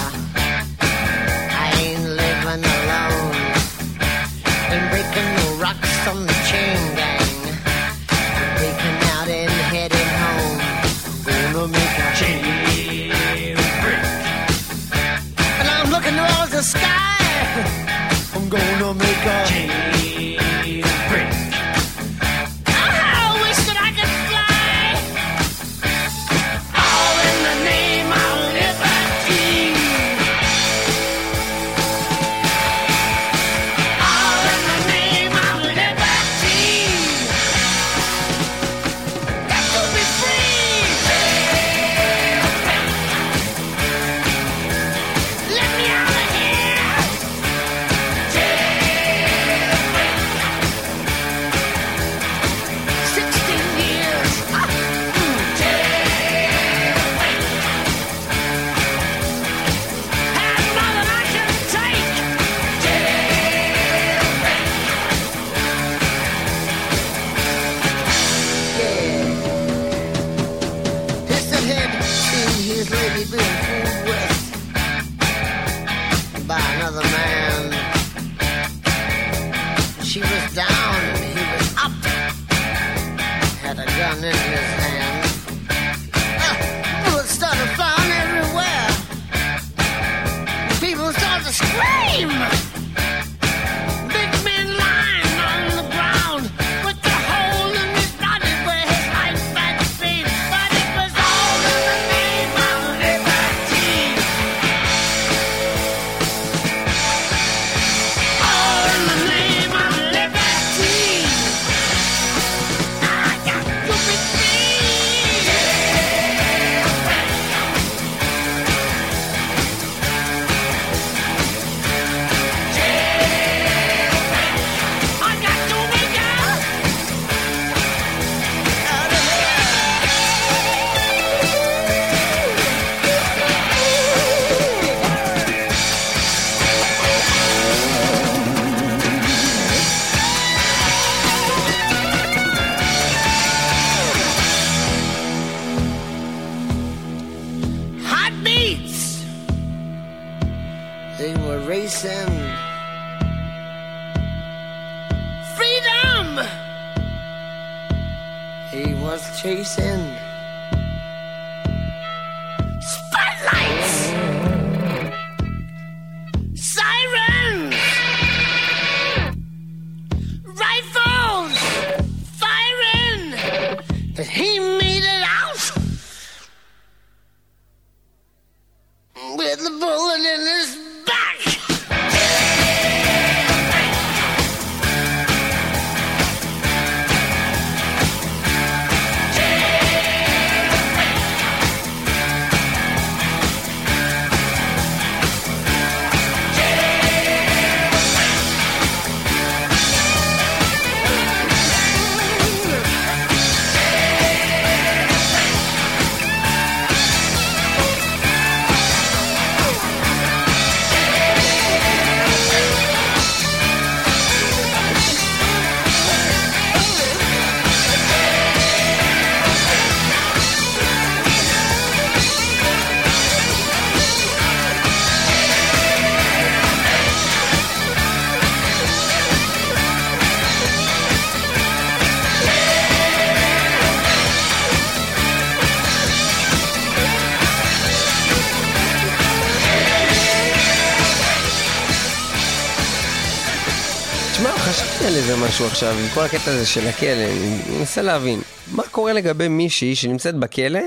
על איזה משהו עכשיו, עם כל הקטע הזה של הכלא, אני מנסה להבין. מה קורה לגבי מישהי שנמצאת בכלא,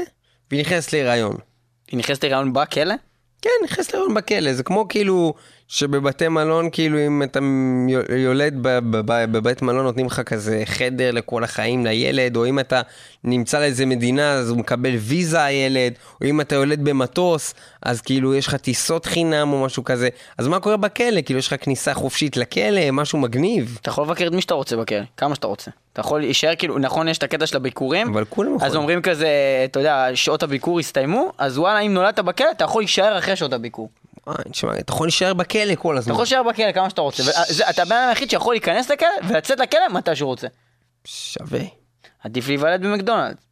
והיא נכנסת להיריון? היא נכנסת להיריון בכלא? כן, נכנסת להיריון בכלא, זה כמו כאילו שבבתי מלון, כאילו אם אתה יו- יולד בבית מלון נותנים לך כזה חדר לכל החיים לילד, או אם אתה נמצא לאיזה מדינה אז הוא מקבל ויזה הילד, או אם אתה יולד במטוס, אז כאילו יש לך טיסות חינם או משהו כזה. אז מה קורה בכלא? כאילו יש לך כניסה חופשית לכלא, משהו מגניב. אתה יכול לבקר את מי שאתה רוצה בכלא, כמה שאתה רוצה. אתה יכול להישאר כאילו, נכון יש את הקטע של הביקורים, אבל כולם אז יכולים. אומרים כזה, אתה יודע, שעות הביקור הסתיימו, אז וואלה, אם נולדת בכלא, אתה יכול להישאר אחרי שעות הביקור. תשמע, אתה יכול להישאר בכלא כל אתה הזמן. יכול להישאר בכלא כמה שאתה רוצה, אתה הבן אדם היחיד שיכול להיכנס לכלא ולצאת לכלא מתי שהוא רוצה. שווה. עדיף להיוולד במקדונלדס.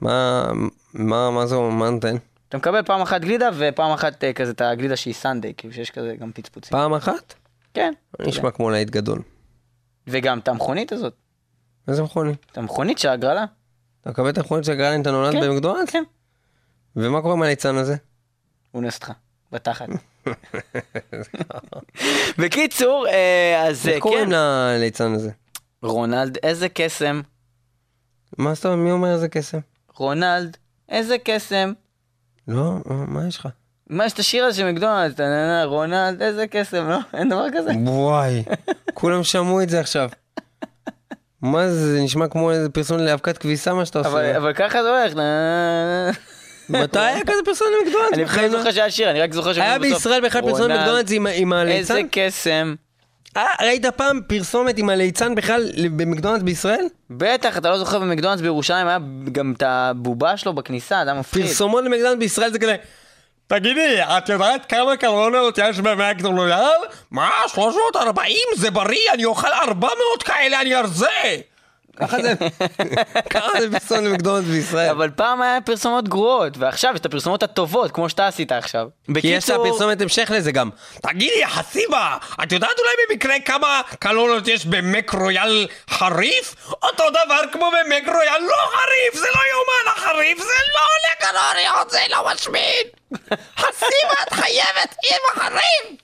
מה, מה, מה זה, מה נותן? אתה מקבל פעם אחת גלידה ופעם אחת אה, כזה את הגלידה שהיא סנדיי, כאילו שיש כזה גם פצפוצים. פעם אחת? כן. נשמע כמו להיט גדול. וגם את המכונית הזאת, איזה מכונית? את המכונית של ההגרלה. אתה מקבל את המכונית של גרלין, אתה נולד כן, במקדונלדס? כן. ומה קורה עם הליצן הזה? הוא אונס אותך, בתחת. *laughs* בקיצור, אה, אז אה, איך קוראים כן, לליצן הזה? רונלד, איזה קסם. מה זאת אומרת, מי אומר איזה קסם? רונלד, איזה קסם. לא, מה- מה יש לך? מה, יש את השיר הזה של מקדונלדס, רונלד, איזה קסם, לא? אין דבר כזה? וואי, *laughs* כולם שמעו את זה עכשיו. מה זה, זה נשמע כמו איזה פרסום לאבקת כביסה מה שאתה אבל עושה. אבל ככה זה הולך. מתי היה כזה פרסום למקדונלדס? אני בכלל זוכר שהיה שיר, אני רק זוכר היה שאומרים בסוף, בישראל בכלל רונלד, למקדונלדס עם ה- עם איזה הליצן? קסם. אה, ראית פעם פרסומת עם הליצן בכלל במקדונלדס בישראל? בטח, אתה לא זוכר במקדונלדס בירושלים היה גם את הבובה שלו בכניסה, היה מפחיד. פרסומות למקדונלדס בישראל זה כזה... תגידי, את יודעת כמה קלוריות יש במקדונלדס? מה? 340? זה בריא, אני אוכל 400 כאלה, אני ארזה! ככה זה, *laughs* ככה זה פרסום למקדונלדס בישראל. אבל פעם היה פרסומות גרועות, ועכשיו יש את הפרסומות הטובות, כמו שאתה עשית עכשיו. כי יש לה בקיצור, פרסומת המשך לזה גם. תגידי, חסיבה, את יודעת אולי במקרה כמה קלוריות יש במק רויאל חריף? אותו דבר כמו במק רויאל לא חריף, זה לא יאומן, החריף זה לא עולה קלוריות, זה לא משמין! *laughs* חסיבה, את חייבת עם החריף!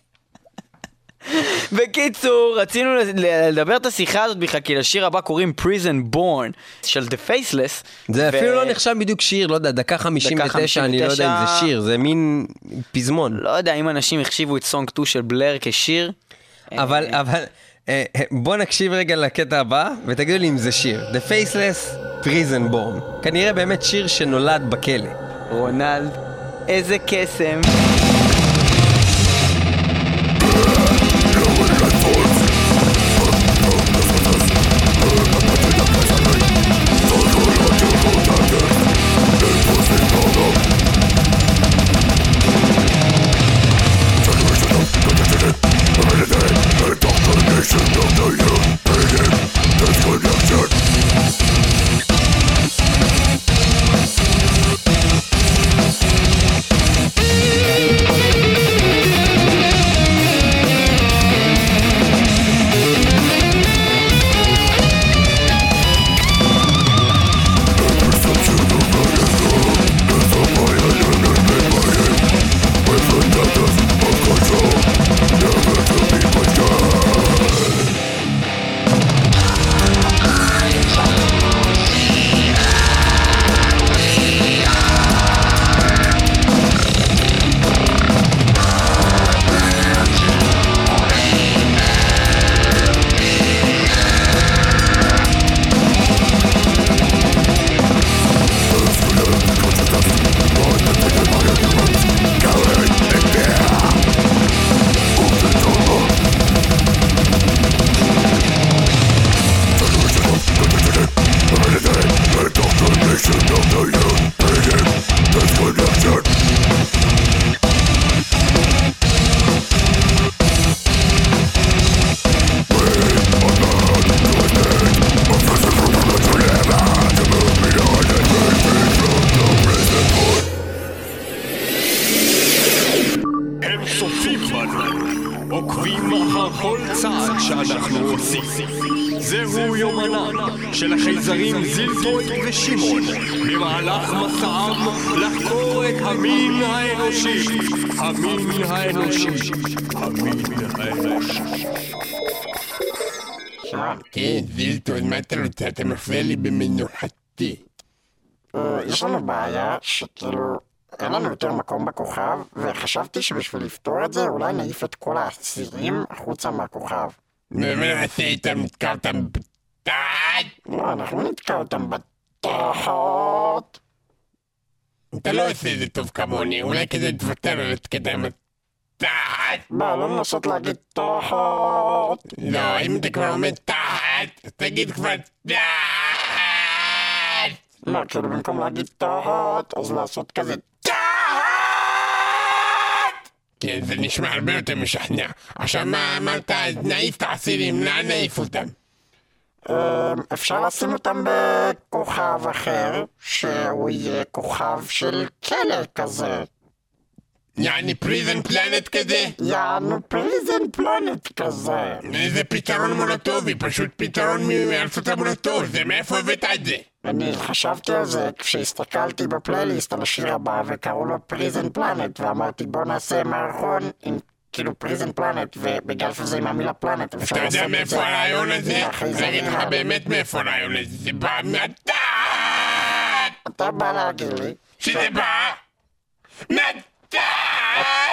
בקיצור, רצינו לדבר את השיחה הזאת בכלל, כי לשיר הבא קוראים Prison Born של The Faceless. זה ו- אפילו לא נחשב בדיוק שיר, לא יודע, דקה 59, אני לא יודע אם זה 59. שיר, זה מין פזמון. לא יודע אם אנשים החשיבו את סונג 2 של בלר כשיר. אבל, אבל, אה, אה, בוא נקשיב רגע לקטע הבא, ותגידו לי אם זה שיר. The Faceless Prison Born. כנראה באמת שיר שנולד בכלא. רונלד, איזה קסם. אתה מפריע לי במנוחתי. אה, יש לנו בעיה שכאילו אין לנו יותר מקום בכוכב, וחשבתי שבשביל לפתור את זה אולי נעיף את כל האסירים החוצה מהכוכב. ומה נעשה איתם? נתקע אותם בתחת? לא, אנחנו נתקע אותם בתחת. אתה לא עושה את זה טוב כמוני, אולי כדי תוותר על להתקדם תחת. מה, לא לנסות להגיד תחת. לא, אם אתה כבר עומד תחת, אז תגיד כבר תחת. לא, כאילו במקום להגיד תחת, אז לעשות כזה כן, זה נשמע הרבה יותר משכנע. עכשיו מה אמרת? נעיף את האסירים, לאן נעיף אותם? אפשר לשים אותם בכוכב אחר, שהוא יהיה כוכב של כלא כזה. יעני פריזן פלנט כזה? יענו פריזן פלנט כזה. זה פתרון מולוטובי, פשוט פתרון מארצות המולוטוב, זה מאיפה הבאת את זה? אני חשבתי על זה כשהסתכלתי בפלייליסט על השיר הבא וקראו לו פריזן פלנט ואמרתי בוא נעשה מערכון עם כאילו פריזן פלנט ובגלל שזה עם המילה פלנט אפשר אתה לעשות יודע את זה. מאיפה הרעיון הזה? אני אגיד לך באמת מאיפה הרעיון הזה, זה בא מהתחת! אתה בא להגיד לי שזה בא מהתחת!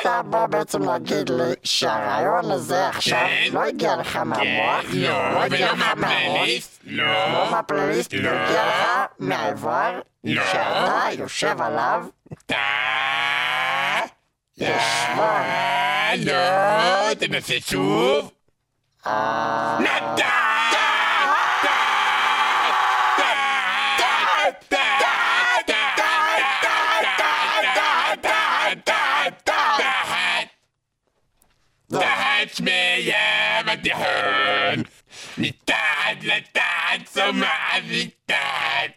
אתה בא בעצם להגיד לי שהרעיון הזה עכשיו כן. לא הגיע לך מהמוח, לא, הגיע ולא לך מהראש, לא. לא מהפלייליסט, לא. הגיע לך מהאיבר לא. שאתה יושב עליו ישבן. לא, תנסה שוב. אה, לתחת צומחת מתחת.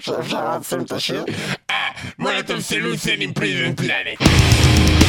שאפשר לשים את השיר? אה, מולוטוב סלוסן עם פריזן פלנט. Thank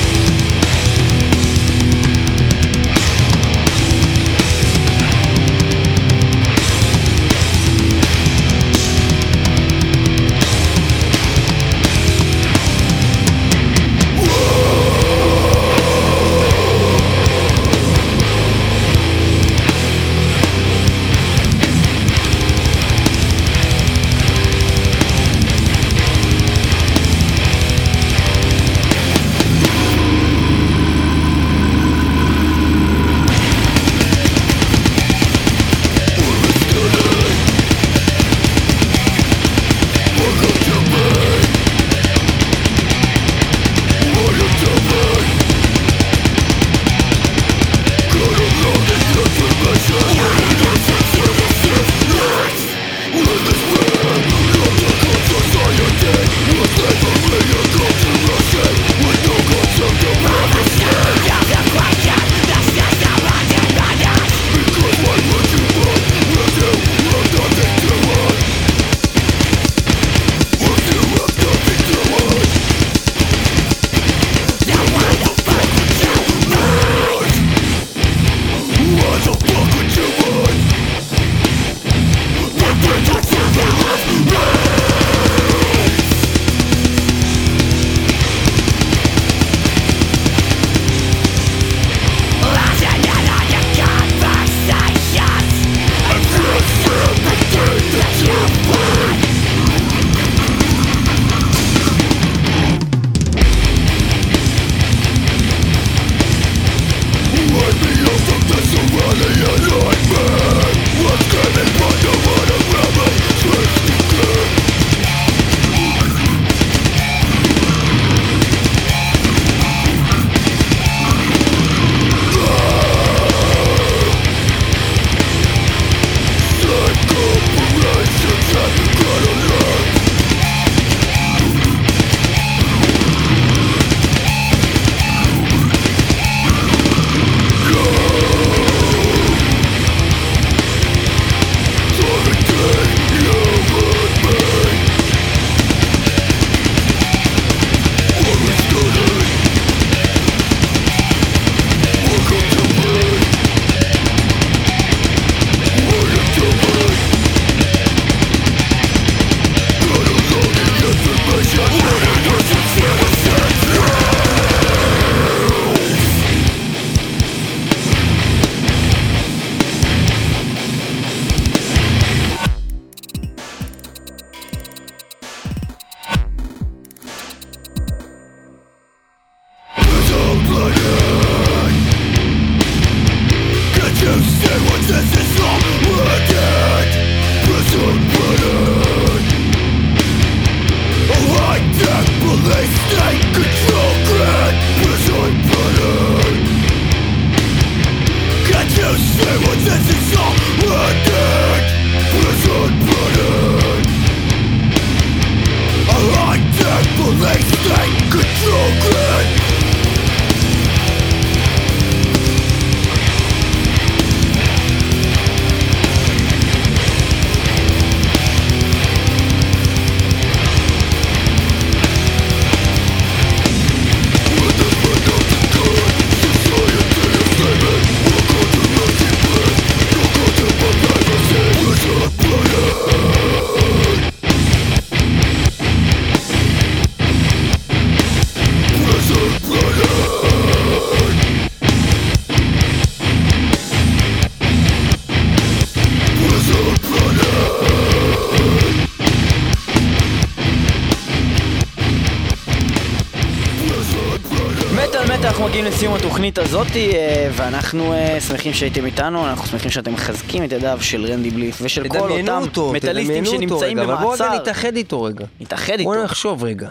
התוכנית הזאת, אה, ואנחנו אה, שמחים שהייתם איתנו, אנחנו שמחים שאתם מחזקים את ידיו של רנדי בליף ושל כל אותם אותו, מטאליסטים שנמצאים רגע, אבל בואו במעצר. נתאחד איתו רגע. נתאחד איתו. בואו נחשוב רגע.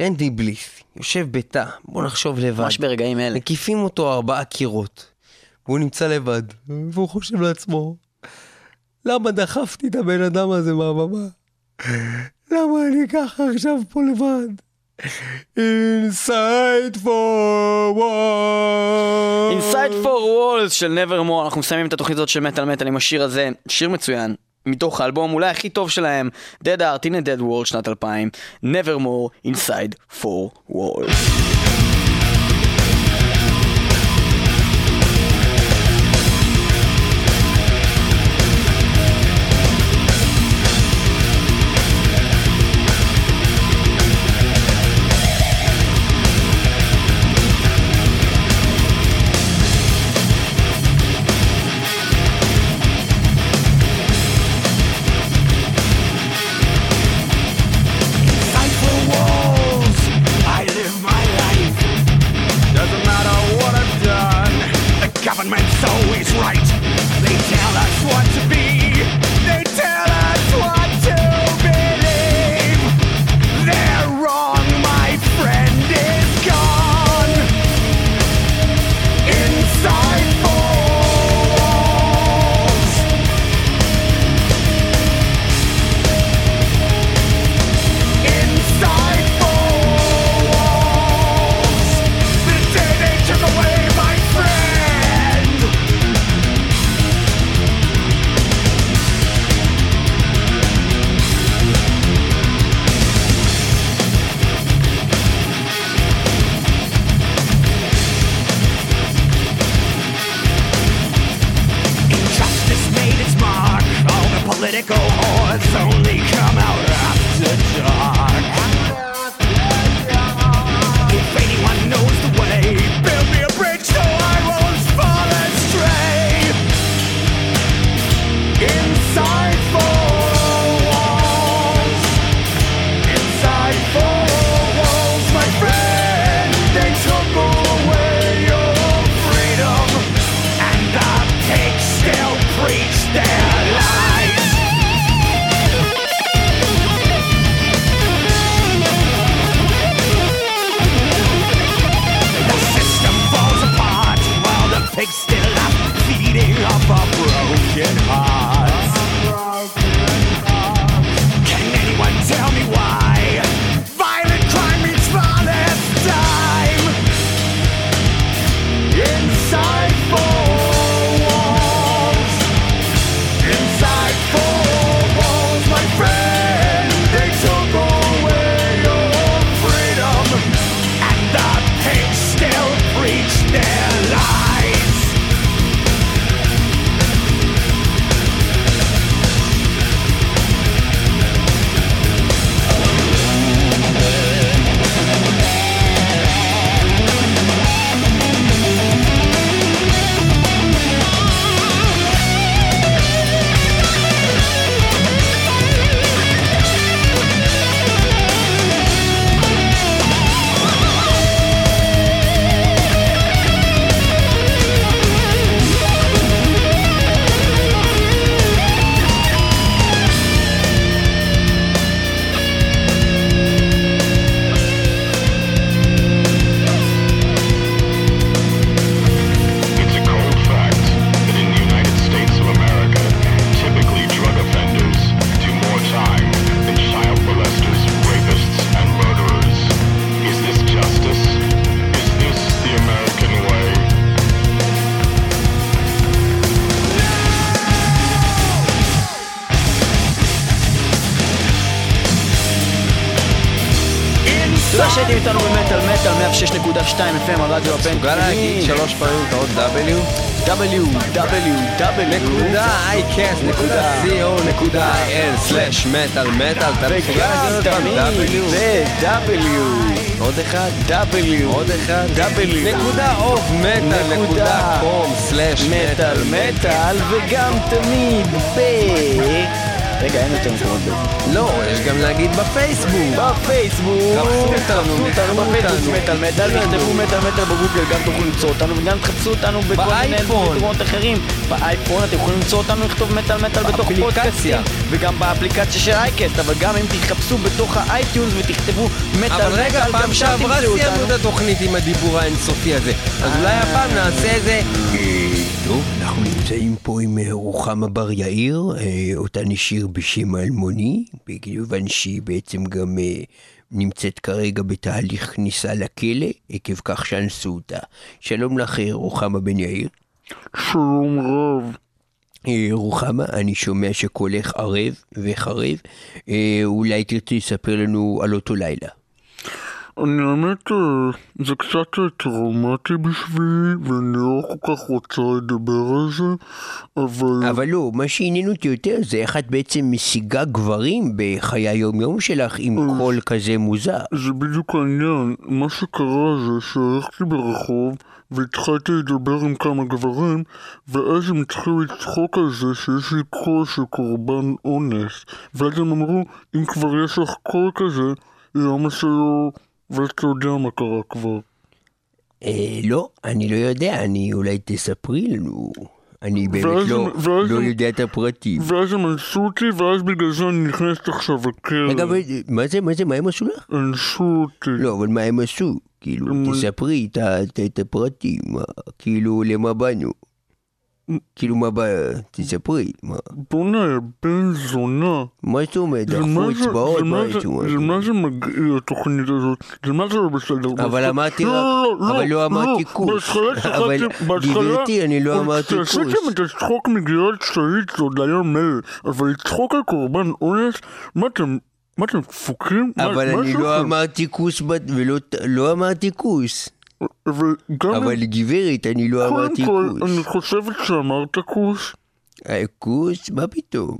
רנדי בליף, יושב בתא, בואו נחשוב לבד. ממש ברגעים אלה. מקיפים אותו ארבעה קירות. והוא נמצא לבד, והוא חושב לעצמו, למה דחפתי את הבן אדם הזה מהבמה? למה אני ככה עכשיו פה לבד? Inside for war. Inside for Walls של Nevermore, אנחנו מסיימים את התוכנית הזאת של מטאל מטאל עם השיר הזה, שיר מצוין. מתוך האלבום אולי הכי טוב שלהם, Dead Art in a Dead World שנת 2000, Nevermore Inside for Walls. 106.2 FM הרדיו הבן מסוגל להגיד שלוש פעמים את האות W? www. iCast נקודה co נקודה il סלאש מטאל מטאל אתה מסוגל להגיד עוד פעם W? ו-W. עוד אחד? W. עוד אחד? W. נקודה אוף מטאל נקודה קום סלאש מטאל מטאל וגם תמיד ב... רגע, אין יותר מקומות בפייסבוק. לא, יש גם להגיד בפייסבוק. בפייסבוק. חפשו אותנו, בפייסבוק. מטאל מטאל, תכתבו מטאל מטאל בגוגל, גם תוכלו למצוא אותנו, וגם תחפשו אותנו בכל מיני. מקומות אחרים. באייפון אתם יכולים למצוא אותנו, לכתוב מטאל מטאל בתוך. פודקאסטים, וגם באפליקציה של Acast, אבל גם אם תחפשו בתוך ה iTunes ותכתבו מטאל אבל רגע, מטאל, פעם שעברה סיימנו. את התוכנית עם הדיבור האינסופי הזה. אז אולי הפעם נעשה איזה... אנחנו נמצאים פה עם אה, רוחמה בר יאיר, אה, אותה נשאיר בשם אלמוני, מכיוון שהיא בעצם גם אה, נמצאת כרגע בתהליך כניסה לכלא, עקב כך שאנסו אותה. שלום לך, רוחמה בן יאיר. שלום רב. רוחמה, אני שומע שקולך ערב וחרב. אולי תרצי לספר לנו על אותו לילה. אני האמת, אה, זה קצת אה, טראומטי בשבילי, ואני לא כל כך רוצה לדבר על זה, אבל... אבל לא, מה שעניין אותי יותר זה איך את בעצם משיגה גברים בחיי היום-יום שלך עם קול כזה מוזר. זה בדיוק העניין. מה שקרה זה שהלכתי ברחוב והתחלתי לדבר עם כמה גברים ואז הם התחילו לצחוק על זה שיש לי קול של קורבן אונס ואז הם אמרו, אם כבר יש לך קול כזה, למה שלא... ואז אתה יודע מה קרה כבר. אה, לא, אני לא יודע, אני אולי תספרי לנו. אני באמת לא, הם- ואז לא הם- יודע את הפרטים. ואז הם אנסו אותי ואז בגלל זה אני נכנסת עכשיו לכלא. אבל מה זה, מה זה, מה הם עשו לך? אנסו אותי. לא, אבל מה הם עשו? כאילו, תספרי את הפרטים, כאילו, למה באנו? כאילו, מה בא... תספרי, מה? בואנה, בן זונה. מה זאת אומרת? דחפו אצבעות מה בית זה- או משהו? זה מה זה מגעיל התוכנית הזאת, זה מה זה לא בסדר. אבל. אמרתי רק- אבל לא אמרתי. בהתחלה אבל. גברתי, אני לא אמרתי כוס. כשעשיתם את הצחוק מגלעד שליט זה עוד היה מילא, אבל לצחוק על קורבן אונס, מה אתם... מה אתם דפוקים? אבל אני לא? אמרתי כוס, ולא לא אמרתי כוס. אבל גברת, אני לא קודם אמרתי כל, כוס. אני חושבת שאמרת כוס. אה, כוס? מה פתאום?